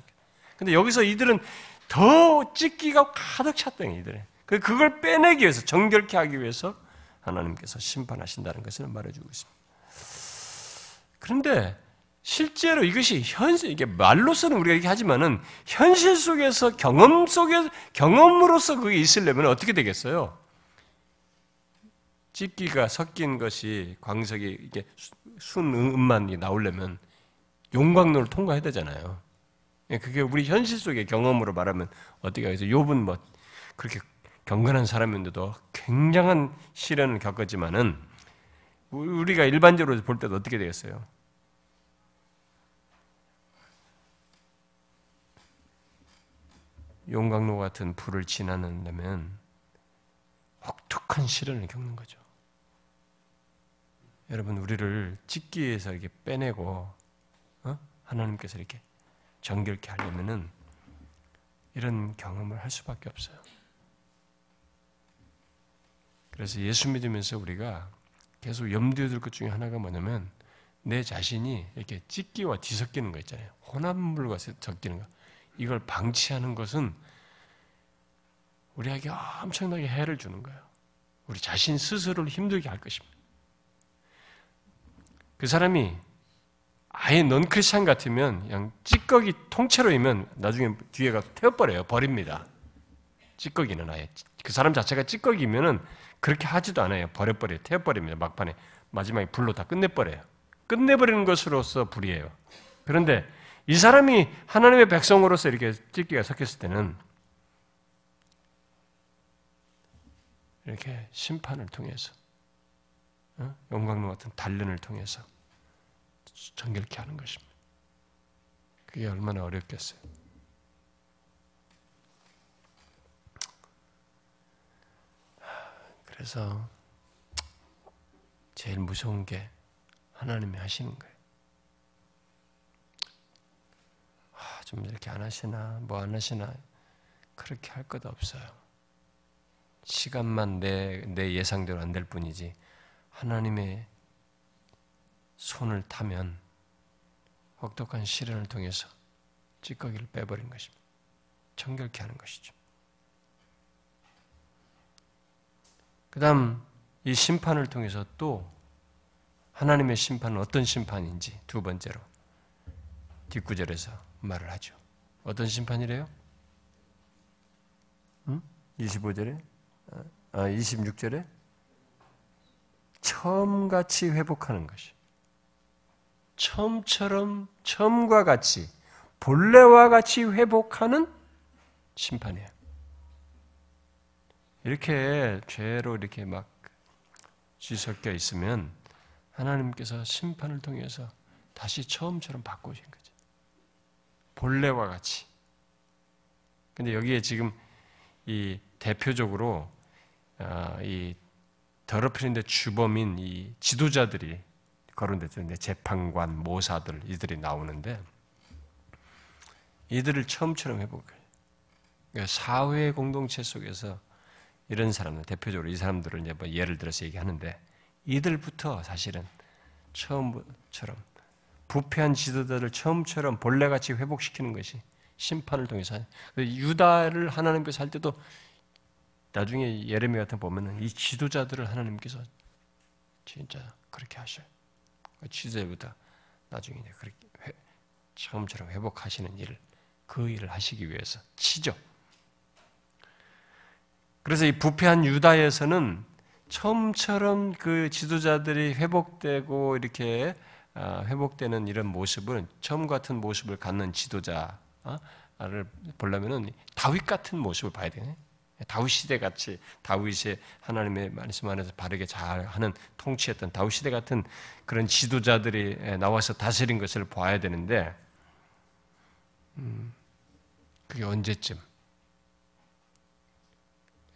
근데 여기서 이들은 더 찢기가 가득 찼던 이들은. 그, 그걸 빼내기 위해서, 정결케 하기 위해서 하나님께서 심판하신다는 것을 말해주고 있습니다. 그런데 실제로 이것이 현실, 이게 말로서는 우리가 이렇게 하지만은 현실 속에서 경험 속에 경험으로서 그게 있으려면 어떻게 되겠어요? 찢기가 섞인 것이 광석이 이게 순음만 나오려면 용광로를 통과해야 되잖아요. 예, 그게 우리 현실 속의 경험으로 말하면 어떻게 하겠어? 욥은 뭐 그렇게 경건한 사람인데도 굉장한 시련을 겪었지만은 우리가 일반적으로 볼 때도 어떻게 되겠어요? 용광로 같은 불을 지나는다면 혹독한 시련을 겪는 거죠. 여러분 우리를 찢기에서 이렇게 빼내고 어? 하나님께서 이렇게 정결케 하려면은 이런 경험을 할 수밖에 없어요. 그래서 예수 믿으면서 우리가 계속 염두에 둘 것 중에 하나가 뭐냐면 내 자신이 이렇게 찢기와 뒤섞이는 거 있잖아요. 혼합물과 섞이는 거. 이걸 방치하는 것은 우리에게 엄청나게 해를 주는 거예요. 우리 자신 스스로를 힘들게 할 것입니다. 그 사람이 아예 넌 크리스찬 같으면 그냥 찌꺼기 통째로이면 나중에 뒤에가 태워버려요. 버립니다. 찌꺼기는 아예. 그 사람 자체가 찌꺼기면은 그렇게 하지도 않아요. 버려버려요. 태워버립니다. 막판에. 마지막에 불로 다 끝내버려요. 끝내버리는 것으로서 불이에요. 그런데 이 사람이 하나님의 백성으로서 이렇게 찌꺼기가 섞였을 때는 이렇게 심판을 통해서 어? 영광로 같은 단련을 통해서 정결케 하는 것입니다. 그게 얼마나 어렵겠어요. 그래서 제일 무서운 게 하나님이 하시는 거예요. 좀 이렇게 안 하시나, 뭐 안 하시나, 그렇게 할 것 없어요. 시간만 내, 내 예상대로 안 될 뿐이지, 하나님의 손을 타면 혹독한 시련을 통해서 찌꺼기를 빼버린 것입니다. 청결케 하는 것이죠. 그 다음, 이 심판을 통해서 또 하나님의 심판은 어떤 심판인지 두 번째로 뒷구절에서 말을 하죠. 어떤 심판이래요? 응? 25절에? 아, 26절에? 처음같이 회복하는 것이. 처음처럼 처음과 같이 본래와 같이 회복하는 심판이에요. 이렇게 죄로 이렇게 막 뒤섞여 있으면 하나님께서 심판을 통해서 다시 처음처럼 바꾸신 거죠. 본래와 같이. 근데 여기에 지금 이 대표적으로 아, 이 더럽히는데 주범인 이 지도자들이 거론됐죠. 재판관, 모사들 이들이 나오는데 이들을 처음처럼 해보고 그러니까 사회 공동체 속에서 이런 사람들 대표적으로 이 사람들을 이제 뭐 예를 들어서 얘기하는데 이들부터 사실은 처음처럼 부패한 지도자들 처음처럼 본래같이 회복시키는 것이 심판을 통해서 유다를 하나님께서 할 때도 나중에 예레미 같은 보면은 이 지도자들을 하나님께서 진짜 그렇게 하셔요. 지도자부터 나중에 그렇게 회, 처음처럼 회복하시는 일을 그 일을 하시기 위해서 치죠. 그래서 이 부패한 유다에서는 처음처럼 그 지도자들이 회복되고 이렇게 아, 회복되는 이런 모습은 처음 같은 모습을 갖는 지도자를 보려면은 다윗 같은 모습을 봐야 되네. 다윗 시대 같이 다윗의 하나님의 말씀 안에서 바르게 잘 하는 통치했던 다윗 시대 같은 그런 지도자들이 나와서 다스린 것을 봐야 되는데, 음, 그게 언제쯤?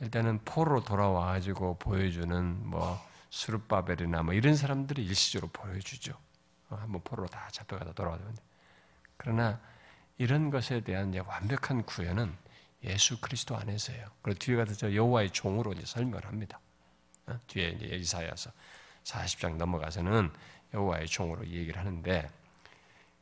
일단은 포로 돌아와 가지고 보여주는 뭐 수르바벨이나 뭐 이런 사람들이 일시적으로 보여주죠. 어, 한번 포로로 다 잡혀가다 돌아오는데. 그러나 이런 것에 대한 완벽한 구현은 예수 그리스도 안에서예요. 그리고 뒤에 가서 저 여호와의 종으로 이제 설명을 합니다. 어? 뒤에 이제 이사야서 40장 넘어가서는 여호와의 종으로 얘기를 하는데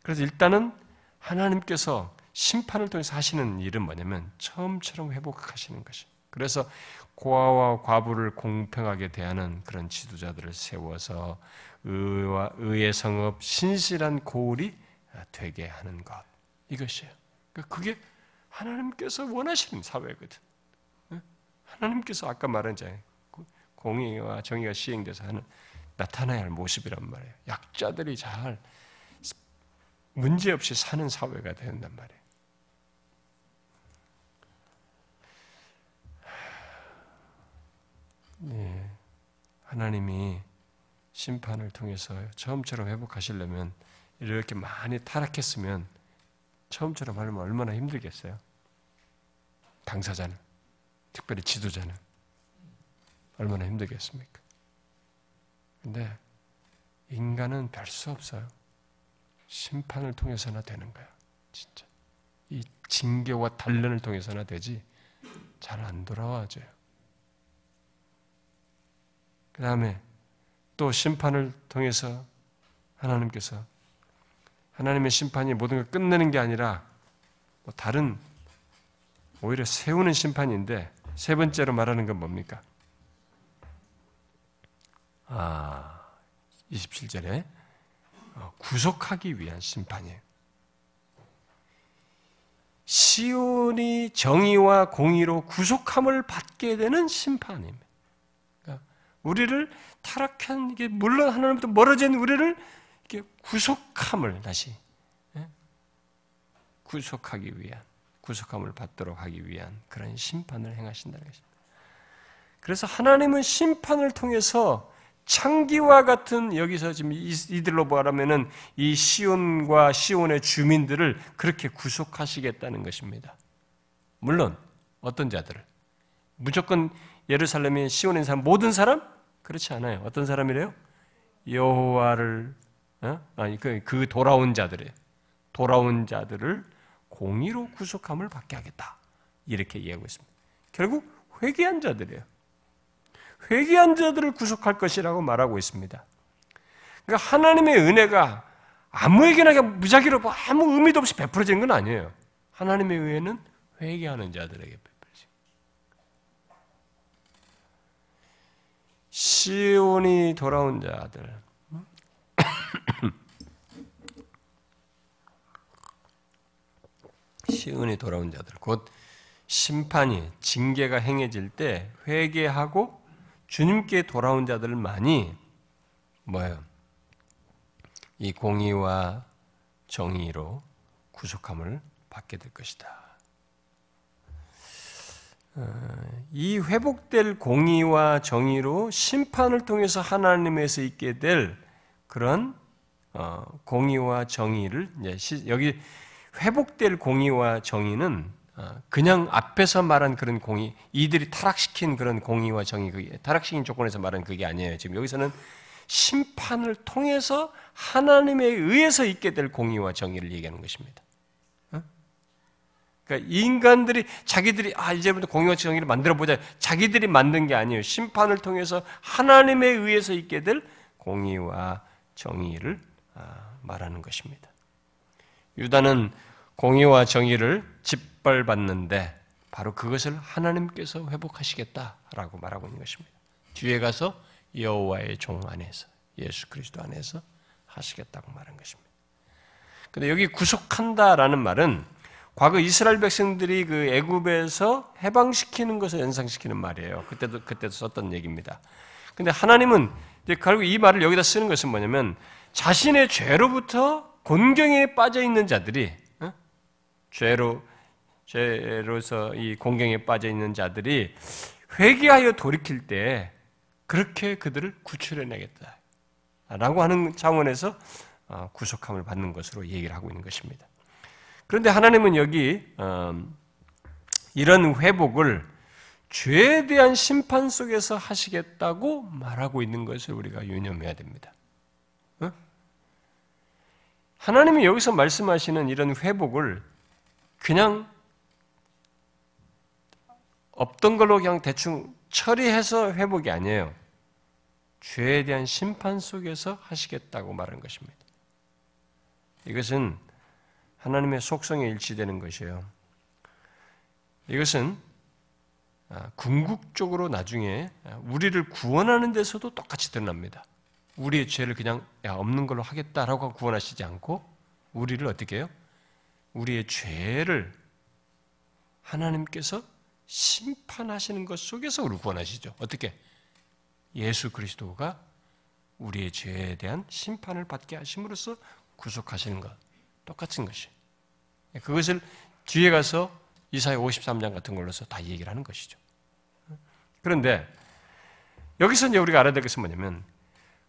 그래서 일단은 하나님께서 심판을 통해서 하시는 일은 뭐냐면 처음처럼 회복하시는 것이. 그래서 고아와 과부를 공평하게 대하는 그런 지도자들을 세워서 의와 의의 성업 신실한 고울이 되게 하는 것 이것이에요. 그러니까 그게 하나님께서 원하시는 사회거든. 하나님께서 아까 말한 자 공의와 정의가 시행돼서 하는 나타나야 할 모습이란 말이에요. 약자들이 잘 문제 없이 사는 사회가 된단 말이에요. 네. 하나님이 심판을 통해서 처음처럼 회복하시려면 이렇게 많이 타락했으면 처음처럼 하려면 얼마나 힘들겠어요? 당사자는, 특별히 지도자는 얼마나 힘들겠습니까? 근데 인간은 별 수 없어요. 심판을 통해서나 되는 거야, 진짜. 이 징계와 단련을 통해서나 되지 잘 안 돌아와져요. 그 다음에 또 심판을 통해서 하나님께서 하나님의 심판이 모든 걸 끝내는 게 아니라 뭐 다른 오히려 세우는 심판인데 세 번째로 말하는 건 뭡니까? 아, 27절에 어, 구속하기 위한 심판이에요. 시온이 정의와 공의로 구속함을 받게 되는 심판입니다. 우리를 타락한 이게 물론 하나님부터 멀어진 우리를 이렇게 구속함을 다시 예? 구속하기 위한 구속함을 받도록 하기 위한 그런 심판을 행하신다는 것입니다. 그래서 하나님은 심판을 통해서 창기와 같은 여기서 지금 이들로 말하면은 이 시온과 시온의 주민들을 그렇게 구속하시겠다는 것입니다. 물론 어떤 자들을 무조건 예루살렘의 시온인 사람 모든 사람 그렇지 않아요. 어떤 사람이래요? 여호와를 어? 아니 그, 그 돌아온 자들의 돌아온 자들을 공의로 구속함을 받게 하겠다. 이렇게 이야기하고 있습니다. 결국 회개한 자들이에요. 회개한 자들을 구속할 것이라고 말하고 있습니다. 그러니까 하나님의 은혜가 아무에게나 무작위로 뭐 아무 의미도 없이 베풀어지는 건 아니에요. 하나님의 은혜는 회개하는 자들에게 베풀어지. 시온이 돌아온 자들, 시은이 돌아온 자들, 곧 심판이 징계가 행해질 때 회개하고 주님께 돌아온 자들만이 뭐예요? 이 공의와 정의로 구속함을 받게 될 것이다. 어, 이 회복될 공의와 정의로 심판을 통해서 하나님에서 있게 될 그런 어, 공의와 정의를 여기 회복될 공의와 정의는 어, 그냥 앞에서 말한 그런 공의, 이들이 타락시킨 그런 공의와 정의, 그게 타락시킨 조건에서 말한 그게 아니에요. 지금 여기서는 심판을 통해서 하나님에 의해서 있게 될 공의와 정의를 얘기하는 것입니다. 어? 그러니까 인간들이 자기들이 아 이제부터 공의와 정의를 만들어 보자. 자기들이 만든 게 아니에요. 심판을 통해서 하나님에 의해서 있게 될 공의와 정의를 아, 말하는 것입니다. 유다는 공의와 정의를 짓밟았는데 바로 그것을 하나님께서 회복하시겠다라고 말하고 있는 것입니다. 뒤에 가서 여호와의 종 안에서 예수 그리스도 안에서 하시겠다고 말한 것입니다. 근데 여기 구속한다라는 말은 과거 이스라엘 백성들이 그 애굽에서 해방시키는 것을 연상시키는 말이에요. 그때도 그때도 썼던 얘기입니다. 근데 하나님은 이제 결국 이 말을 여기다 쓰는 것은 뭐냐면 자신의 죄로부터 곤경에 빠져 있는 자들이 어? 죄로 죄로서 이 공경에 빠져 있는 자들이 회개하여 돌이킬 때 그렇게 그들을 구출해내겠다. 라고 하는 차원에서 어, 구속함을 받는 것으로 얘기를 하고 있는 것입니다. 그런데 하나님은 여기 음, 이런 회복을 죄에 대한 심판 속에서 하시겠다고 말하고 있는 것을 우리가 유념해야 됩니다. 어? 하나님이 여기서 말씀하시는 이런 회복을 그냥 없던 걸로 그냥 대충 처리해서 회복이 아니에요. 죄에 대한 심판 속에서 하시겠다고 말하는 것입니다. 이것은 하나님의 속성에 일치되는 것이에요. 이것은 아, 궁극적으로 나중에 우리를 구원하는 데서도 똑같이 드러납니다. 우리의 죄를 그냥 야, 없는 걸로 하겠다라고 구원하시지 않고 우리를 어떻게 해요? 우리의 죄를 하나님께서 심판하시는 것 속에서 우리를 구원하시죠. 어떻게? 예수 그리스도가 우리의 죄에 대한 심판을 받게 하심으로써 구속하시는 것 똑같은 것이. 그것을 뒤에 가서 이사야 53장 같은 걸로서 다 얘기를 하는 것이죠. 그런데 여기서 이제 우리가 알아야 될 것은 뭐냐면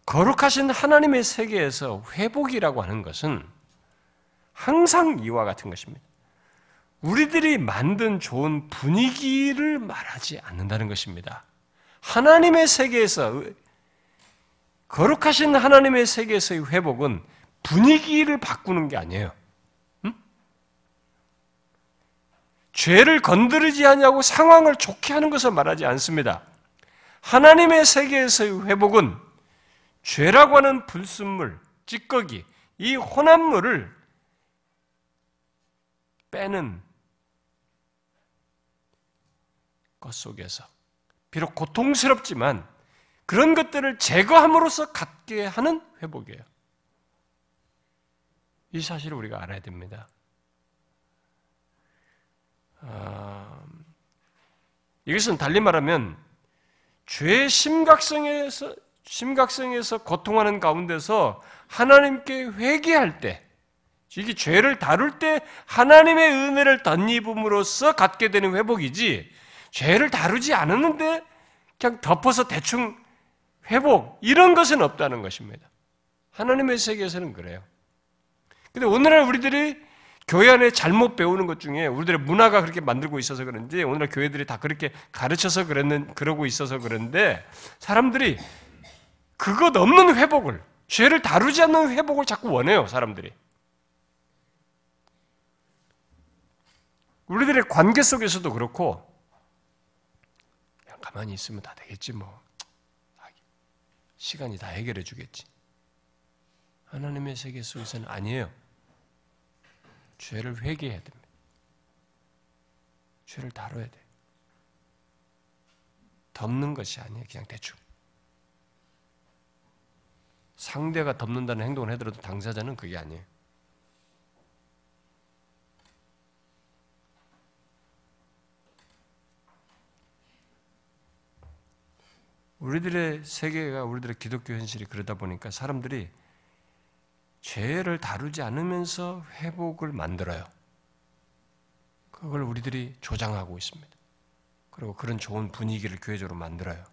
거룩하신 하나님의 세계에서 회복이라고 하는 것은 항상 이와 같은 것입니다. 우리들이 만든 좋은 분위기를 말하지 않는다는 것입니다. 하나님의 세계에서 거룩하신 하나님의 세계에서의 회복은 분위기를 바꾸는 게 아니에요. 응? 죄를 건드리지 않냐고 상황을 좋게 하는 것을 말하지 않습니다. 하나님의 세계에서의 회복은 죄라고 하는 불순물, 찌꺼기, 이 혼합물을 빼는 것 속에서 비록 고통스럽지만 그런 것들을 제거함으로써 갖게 하는 회복이에요. 이 사실을 우리가 알아야 됩니다. 아, 이것은 달리 말하면 죄의 심각성에서 심각성에서 고통하는 가운데서 하나님께 회개할 때, 이게 죄를 다룰 때 하나님의 은혜를 덧입음으로써 갖게 되는 회복이지, 죄를 다루지 않았는데 그냥 덮어서 대충 회복, 이런 것은 없다는 것입니다. 하나님의 세계에서는 그래요. 근데 오늘날 우리들이 교회 안에 잘못 배우는 것 중에 우리들의 문화가 그렇게 만들고 있어서 그런지 오늘날 교회들이 다 그렇게 가르쳐서 그랬는 그러고 있어서 그런데 사람들이 그것 없는 회복을 죄를 다루지 않는 회복을 자꾸 원해요 사람들이. 우리들의 관계 속에서도 그렇고 그냥 가만히 있으면 다 되겠지 뭐 시간이 다 해결해 주겠지. 하나님의 세계 속에서는 아니에요. 죄를 회개해야 됩니다. 죄를 다뤄야 돼. 덮는 것이 아니에요. 그냥 대충. 상대가 덮는다는 행동을 해더라도 당사자는 그게 아니에요. 우리들의 세계가 우리들의 기독교 현실이 그러다 보니까 사람들이 죄를 다루지 않으면서 회복을 만들어요. 그걸 우리들이 조장하고 있습니다. 그리고 그런 좋은 분위기를 교회적으로 만들어요.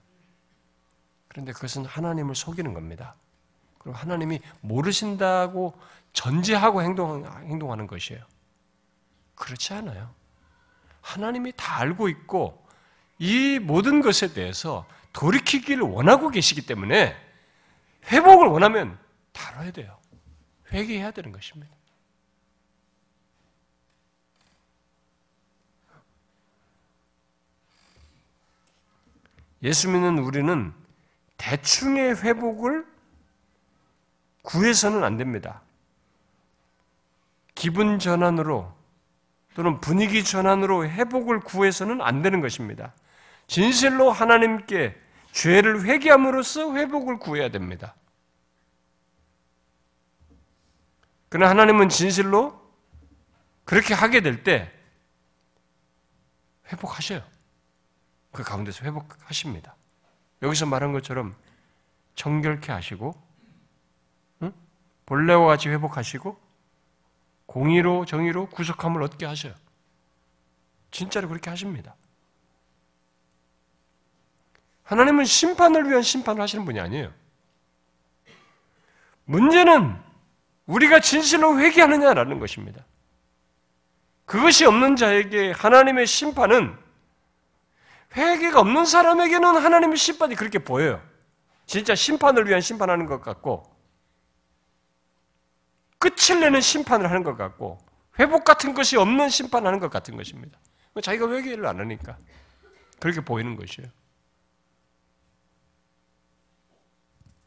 그런데 그것은 하나님을 속이는 겁니다. 그리고 하나님이 모르신다고 전제하고 행동, 행동하는 것이에요. 그렇지 않아요. 하나님이 다 알고 있고 이 모든 것에 대해서 돌이키기를 원하고 계시기 때문에 회복을 원하면 다뤄야 돼요. 회개해야 되는 것입니다. 예수 믿는 우리는 대충의 회복을 구해서는 안 됩니다. 기분 전환으로 또는 분위기 전환으로 회복을 구해서는 안 되는 것입니다. 진실로 하나님께 죄를 회개함으로써 회복을 구해야 됩니다. 그러나 하나님은 진실로 그렇게 하게 될 때 회복하셔요. 그 가운데서 회복하십니다. 여기서 말한 것처럼 정결케 하시고 응? 본래와 같이 회복하시고 공의로 정의로 구속함을 얻게 하셔요. 진짜로 그렇게 하십니다. 하나님은 심판을 위한 심판을 하시는 분이 아니에요. 문제는 우리가 진실로 회개하느냐라는 것입니다. 그것이 없는 자에게 하나님의 심판은 회개가 없는 사람에게는 하나님의 심판이 그렇게 보여요. 진짜 심판을 위한 심판하는 것 같고 끝을 내는 심판을 하는 것 같고 회복 같은 것이 없는 심판하는 것 같은 것입니다. 자기가 회개를 안 하니까 그렇게 보이는 것이에요.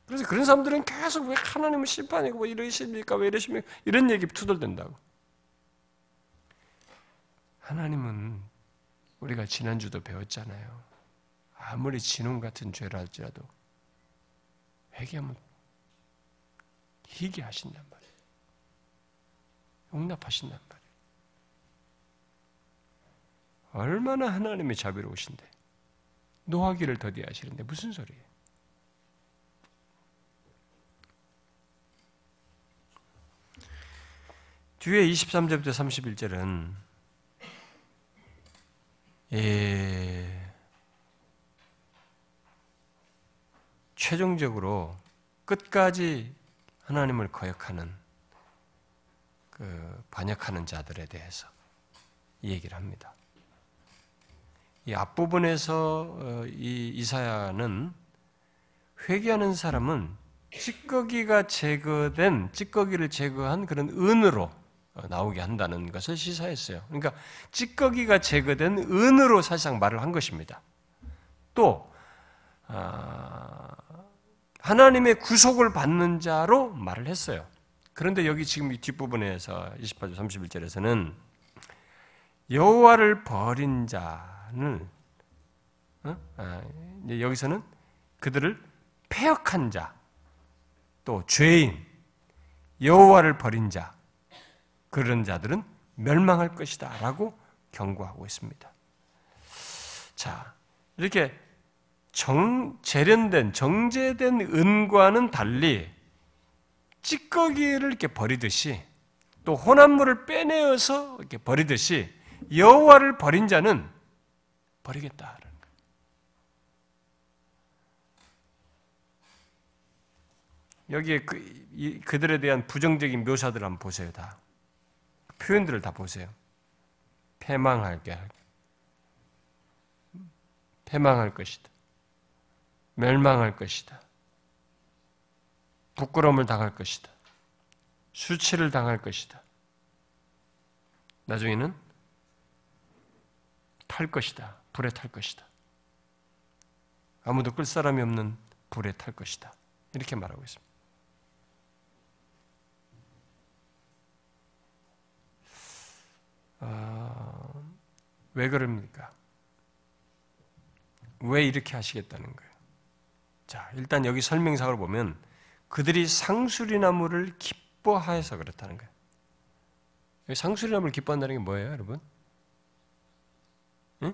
그래서 그런 사람들은 계속 왜 하나님은 심판이고 왜 이러십니까? 왜 이러십니까? 이런 얘기 투덜댄다고. 하나님은 우리가 지난주도 배웠잖아요. 아무리 진홍 같은 죄라 할지라도 회개하면 희게 하신단 말이에요. 용납하신단 말이에요. 얼마나 하나님의 자비로우신데 노하기를 더디하시는데 무슨 소리예요? 뒤에 23절부터 31절은 예, 최종적으로 끝까지 하나님을 거역하는 그 반역하는 자들에 대해서 얘기를 합니다. 이 앞부분에서 어, 이 이사야는 회개하는 사람은 찌꺼기가 제거된 찌꺼기를 제거한 그런 은으로 어, 나오게 한다는 것을 시사했어요. 그러니까 찌꺼기가 제거된 은으로 사실상 말을 한 것입니다. 또 아, 하나님의 구속을 받는 자로 말을 했어요. 그런데 여기 지금 이 뒷부분에서 28절 31절에서는 여호와를 버린 자는 어? 아, 여기서는 그들을 폐역한 자, 또 죄인, 여호와를 버린 자 그런 자들은 멸망할 것이다. 라고 경고하고 있습니다. 자, 이렇게 정, 재련된, 정제된 은과는 달리 찌꺼기를 이렇게 버리듯이 또 혼합물을 빼내어서 이렇게 버리듯이 여호와를 버린 자는 버리겠다. 여기에 그, 그들에 대한 부정적인 묘사들 한번 보세요, 다. 표현들을 다 보세요. 패망할게. 패망할 것이다. 멸망할 것이다. 부끄러움을 당할 것이다. 수치를 당할 것이다. 나중에는 탈 것이다. 불에 탈 것이다. 아무도 끌 사람이 없는 불에 탈 것이다. 이렇게 말하고 있습니다. 어, 왜 그럽니까? 왜 이렇게 하시겠다는 거예요? 자, 일단 여기 설명상을 보면 그들이 상수리나무를 기뻐하여서 그렇다는 거예요. 상수리나무를 기뻐한다는 게 뭐예요, 여러분? 응?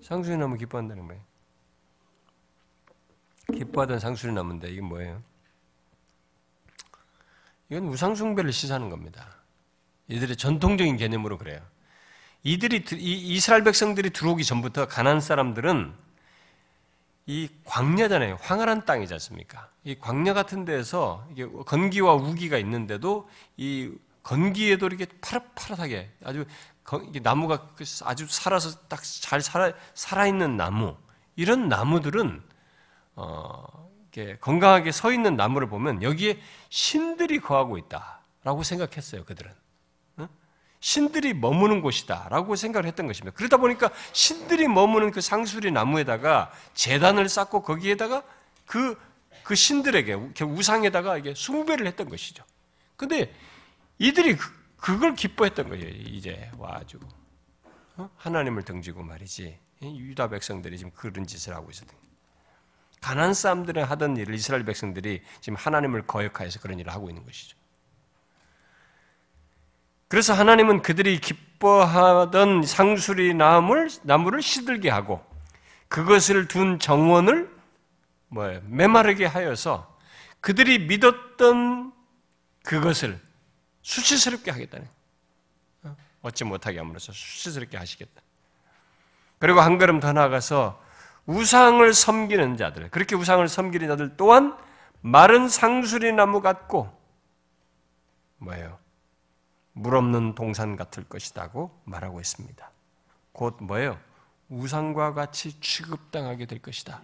상수리나무 기뻐한다는 거예요. 기뻐하던 상수리나무인데 이게 뭐예요? 이건 우상숭배를 시사하는 겁니다. 이들의 전통적인 개념으로 그래요. 이들이 이스라엘 백성들이 들어오기 전부터 가난 사람들은 이 광야잖아요. 황활한 땅이지 않습니까? 이 광야 같은 데서 이게 건기와 우기가 있는데도 이 건기에도 이렇게 파릇파릇하게 아주 나무가 그 아주 살아서 딱 잘 살아 살아 있는 나무 이런 나무들은 어, 이렇게 건강하게 서 있는 나무를 보면 여기에 신들이 거하고 있다라고 생각했어요. 그들은 신들이 머무는 곳이다라고 생각을 했던 것입니다. 그러다 보니까 신들이 머무는 그 상수리 나무에다가 재단을 쌓고 거기에다가 그, 그 신들에게, 우상에다가 이게 숭배를 했던 것이죠. 근데 이들이 그, 그걸 기뻐했던 거예요, 이제 와가지고. 어? 하나님을 등지고 말이지. 유다 백성들이 지금 그런 짓을 하고 있었던. 가난 사람들은 하던 일을 이스라엘 백성들이 지금 하나님을 거역하여서 그런 일을 하고 있는 것이죠. 그래서 하나님은 그들이 기뻐하던 상수리 나무를, 나무를 시들게 하고 그것을 둔 정원을 뭐 메마르게 하여서 그들이 믿었던 그것을 수치스럽게 하겠다는 어? 얻지 못하게 함으로써 수치스럽게 하시겠다. 그리고 한 걸음 더 나아가서 우상을 섬기는 자들, 그렇게 우상을 섬기는 자들 또한 마른 상수리 나무 같고 뭐예요? 물 없는 동산 같을 것이다고 말하고 있습니다. 곧 뭐예요? 우상과 같이 취급당하게 될 것이다.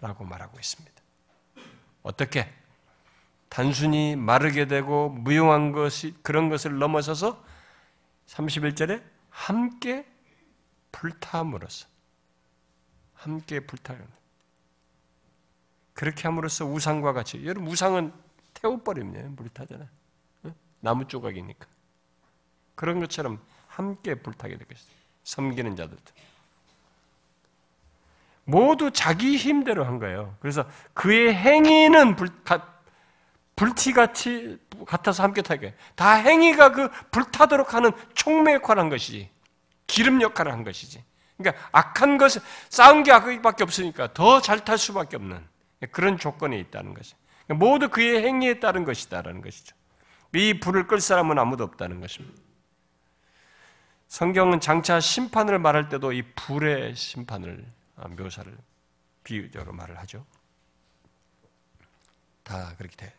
라고 말하고 있습니다. 어떻게? 단순히 마르게 되고 무용한 것이 그런 것을 넘어서서 31절에 함께 불타함으로써 함께 불타요. 그렇게 함으로써 우상과 같이 여러분 우상은 태워버리면 불타잖아요. 나무 조각이니까. 그런 것처럼 함께 불타게 될 것이다. 섬기는 자들도. 모두 자기 힘대로 한 거예요. 그래서 그의 행위는 불, 불티같이 같아서 함께 타게. 다 행위가 그 불타도록 하는 촉매 역할을 한 것이지. 기름 역할을 한 것이지. 그러니까 악한 것, 싸운 게 악밖에 없으니까 더 잘 탈 수밖에 없는 그런 조건이 있다는 것이. 그러니까 모두 그의 행위에 따른 것이다라는 것이죠. 이 불을 끌 사람은 아무도 없다는 것입니다. 성경은 장차 심판을 말할 때도 이 불의 심판을 아, 묘사를 비유적으로 말을 하죠. 다 그렇게 돼.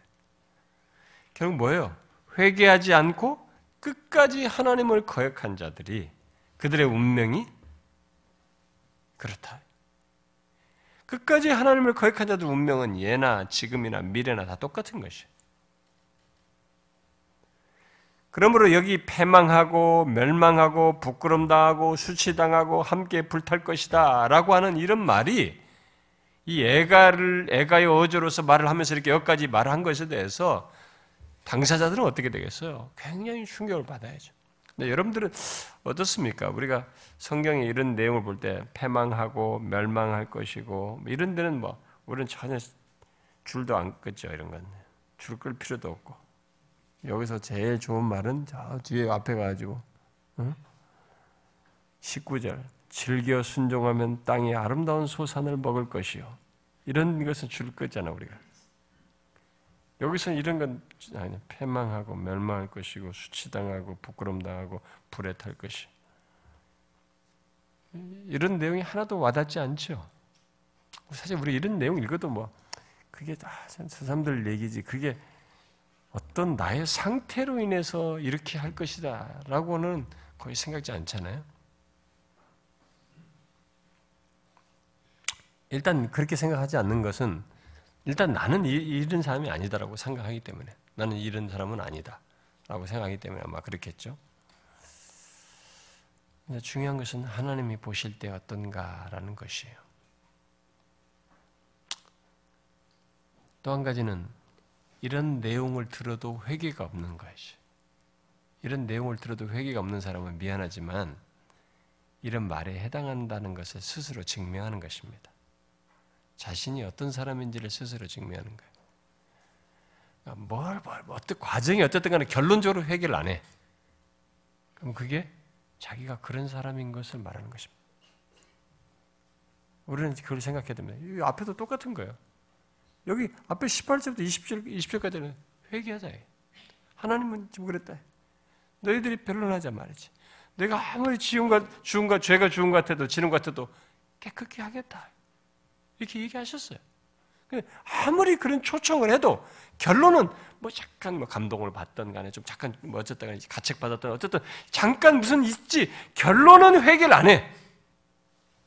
결국 뭐예요? 회개하지 않고 끝까지 하나님을 거역한 자들이 그들의 운명이 그렇다. 끝까지 하나님을 거역한 자들 운명은 예나 지금이나 미래나 다 똑같은 것이에요. 그러므로 여기 패망하고 멸망하고 부끄럼 당하고 수치당하고 함께 불탈 것이다 라고 하는 이런 말이 이 애가를 애가의 어조로서 말을 하면서 이렇게 여기까지 말한 것에 대해서 당사자들은 어떻게 되겠어요? 굉장히 충격을 받아야죠. 근데 여러분들은 어떻습니까? 우리가 성경에 이런 내용을 볼 때 패망하고 멸망할 것이고 뭐 이런 데는 뭐 우리는 전혀 줄도 안 끄죠 이런 건. 줄 끌 필요도 없고. 여기서 제일 좋은 말은 저 뒤에 앞에 가지고 응? 19절 즐겨 순종하면 땅이 아름다운 소산을 먹을 것이요. 이런 것은 줄 거잖아 우리가. 여기서는 이런 건 아니 패망하고 멸망할 것이고 수치당하고 부끄럼당하고 불에 탈 것이. 이런 내용이 하나도 와닿지 않죠. 사실 우리 이런 내용 읽어도 뭐 그게 다저 사람들 얘기지. 그게 어떤 나의 상태로 인해서 이렇게 할 것이다 라고는 거의 생각지 않잖아요. 일단 그렇게 생각하지 않는 것은 일단 나는 이 런 사람이 아니다라고 생각하기 때문에 나는 이런 사람은 아니다 라고 생각하기 때문에 아마 그렇겠죠. 근데 중요한 것은 하나님이 보실 때 어떤가라는 것이에요. 또 한 가지는 이런 내용을 들어도 회개가 없는 것이. 이런 내용을 들어도 회개가 없는 사람은 미안하지만 이런 말에 해당한다는 것을 스스로 증명하는 것입니다. 자신이 어떤 사람인지를 스스로 증명하는 거예요. 그러니까 뭘, 뭘, 뭐 어떤 과정이 어쨌든 간에 결론적으로 회개를 안 해. 그럼 그게 자기가 그런 사람인 것을 말하는 것입니다. 우리는 그걸 생각해야 됩니다. 앞에도 똑같은 거예요. 여기 앞에 18절부터 20절, 20절까지는 회개하자. 하나님은 지금 그랬다. 너희들이 변론하자 말이지. 내가 아무리 지음과 죄가 주음 같아도 지름 같아도 깨끗게 하겠다. 이렇게 얘기하셨어요. 아무리 그런 초청을 해도 결론은 뭐 잠깐 뭐 감동을 받던 간에 좀 잠깐 뭐 어쨌든 간에 가책 받았던 어쨌든 잠깐 무슨 있지 결론은 회개를 안 해.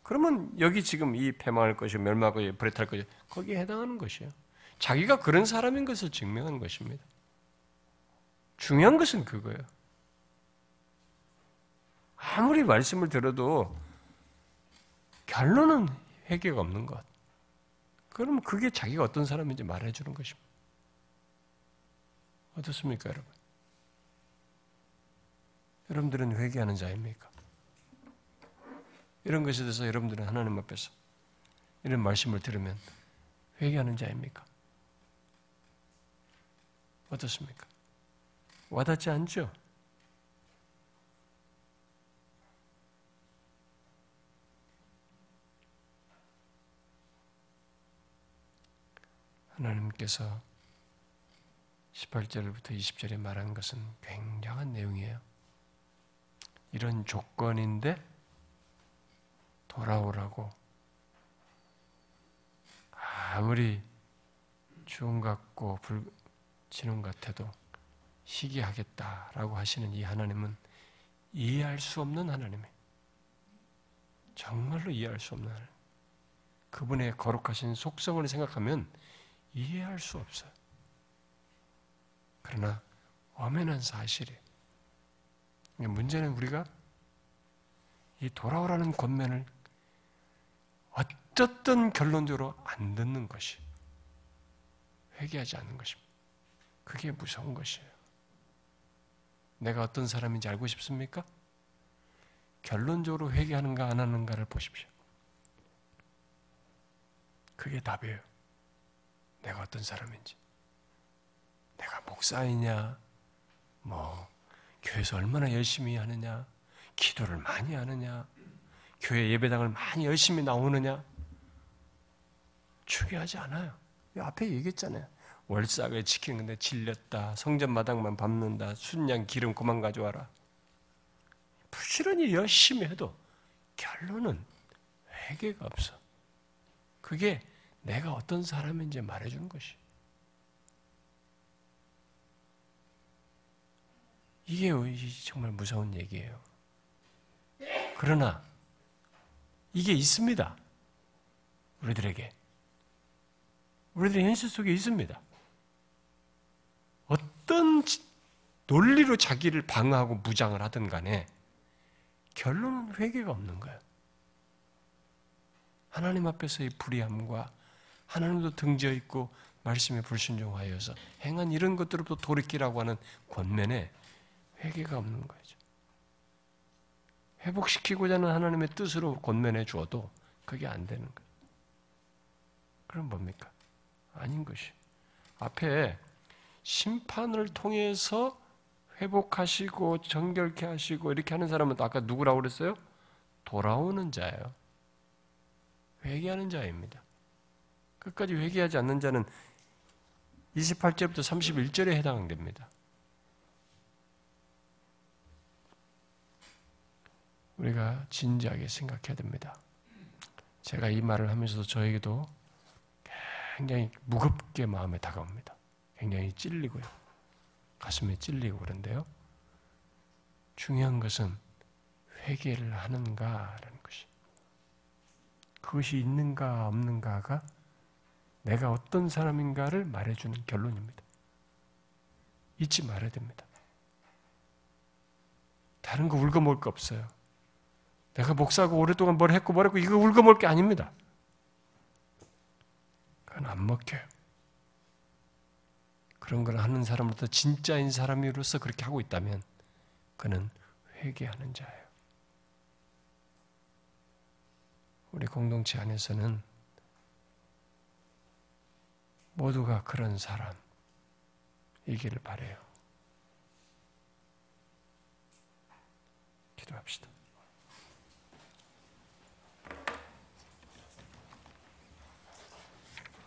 그러면 여기 지금 이 패망할 것이 멸망할 것이 불에 탈 것이 거기에 해당하는 것이에요. 자기가 그런 사람인 것을 증명하는 것입니다. 중요한 것은 그거예요. 아무리 말씀을 들어도 결론은 회개가 없는 것. 그럼 그게 자기가 어떤 사람인지 말해주는 것입니다. 어떻습니까, 여러분? 여러분들은 회개하는 자입니까? 이런 것에 대해서 여러분들은 하나님 앞에서 이런 말씀을 들으면 회개하는 자입니까? 어떻습니까? 와닿지 않죠? 하나님께서 18절부터 20절에 말한 것은 굉장한 내용이에요. 이런 조건인데 돌아오라고 아무리 주음 같고 불, 진음 같아도 시기하겠다라고 하시는 이 하나님은 이해할 수 없는 하나님이에요. 정말로 이해할 수 없는 하나님. 그분의 거룩하신 속성을 생각하면 이해할 수 없어요. 그러나 엄연한 사실이에요. 문제는 우리가 이 돌아오라는 권면을 어쨌든 결론적으로 안 듣는 것이 회개하지 않는 것입니다. 그게 무서운 것이에요. 내가 어떤 사람인지 알고 싶습니까? 결론적으로 회개하는가 안 하는가를 보십시오. 그게 답이에요. 내가 어떤 사람인지. 내가 목사이냐, 뭐, 교회에서 얼마나 열심히 하느냐, 기도를 많이 하느냐, 교회 예배당을 많이 열심히 나오느냐, 중요하지 않아요. 앞에 얘기했잖아요. 월삭을 지키는 건데 질렸다. 성전 마당만 밟는다. 순양 기름 그만 가져와라. 부지런히 열심히 해도 결론은 회개가 없어. 그게 내가 어떤 사람인지 말해주는 것이. 이게 정말 무서운 얘기예요. 그러나 이게 있습니다. 우리들에게. 우리들 현실 속에 있습니다. 어떤 논리로 자기를 방어하고 무장을 하든 간에 결론은 회개가 없는 거예요. 하나님 앞에서의 불의함과 하나님도 등지어 있고 말씀에 불순종하여서 행한 이런 것들로부터 돌이키라고 하는 권면에 회개가 없는 거죠. 회복시키고자 하는 하나님의 뜻으로 권면해 주어도 그게 안 되는 거예요. 그럼 뭡니까? 아닌 것이. 앞에 심판을 통해서 회복하시고 정결케 하시고 이렇게 하는 사람은 아까 누구라고 그랬어요? 돌아오는 자예요. 회개하는 자입니다. 끝까지 회개하지 않는 자는 28절부터 31절에 해당됩니다. 우리가 진지하게 생각해야 됩니다. 제가 이 말을 하면서도 저에게도 굉장히 무겁게 마음에 다가옵니다. 굉장히 찔리고요. 가슴에 찔리고 그런데요. 중요한 것은 회개를 하는가라는 것이. 그것이 있는가 없는가가 내가 어떤 사람인가를 말해주는 결론입니다. 잊지 말아야 됩니다. 다른 거 울거먹을 거 없어요. 내가 목사고 오랫동안 뭘 했고 뭘 했고 이거 울거먹을 게 아닙니다. 그건 안 먹혀요. 그런 걸 하는 사람으로서 진짜인 사람으로서 그렇게 하고 있다면 그는 회개하는 자예요. 우리 공동체 안에서는 모두가 그런 사람이기를 바래요. 기도합시다.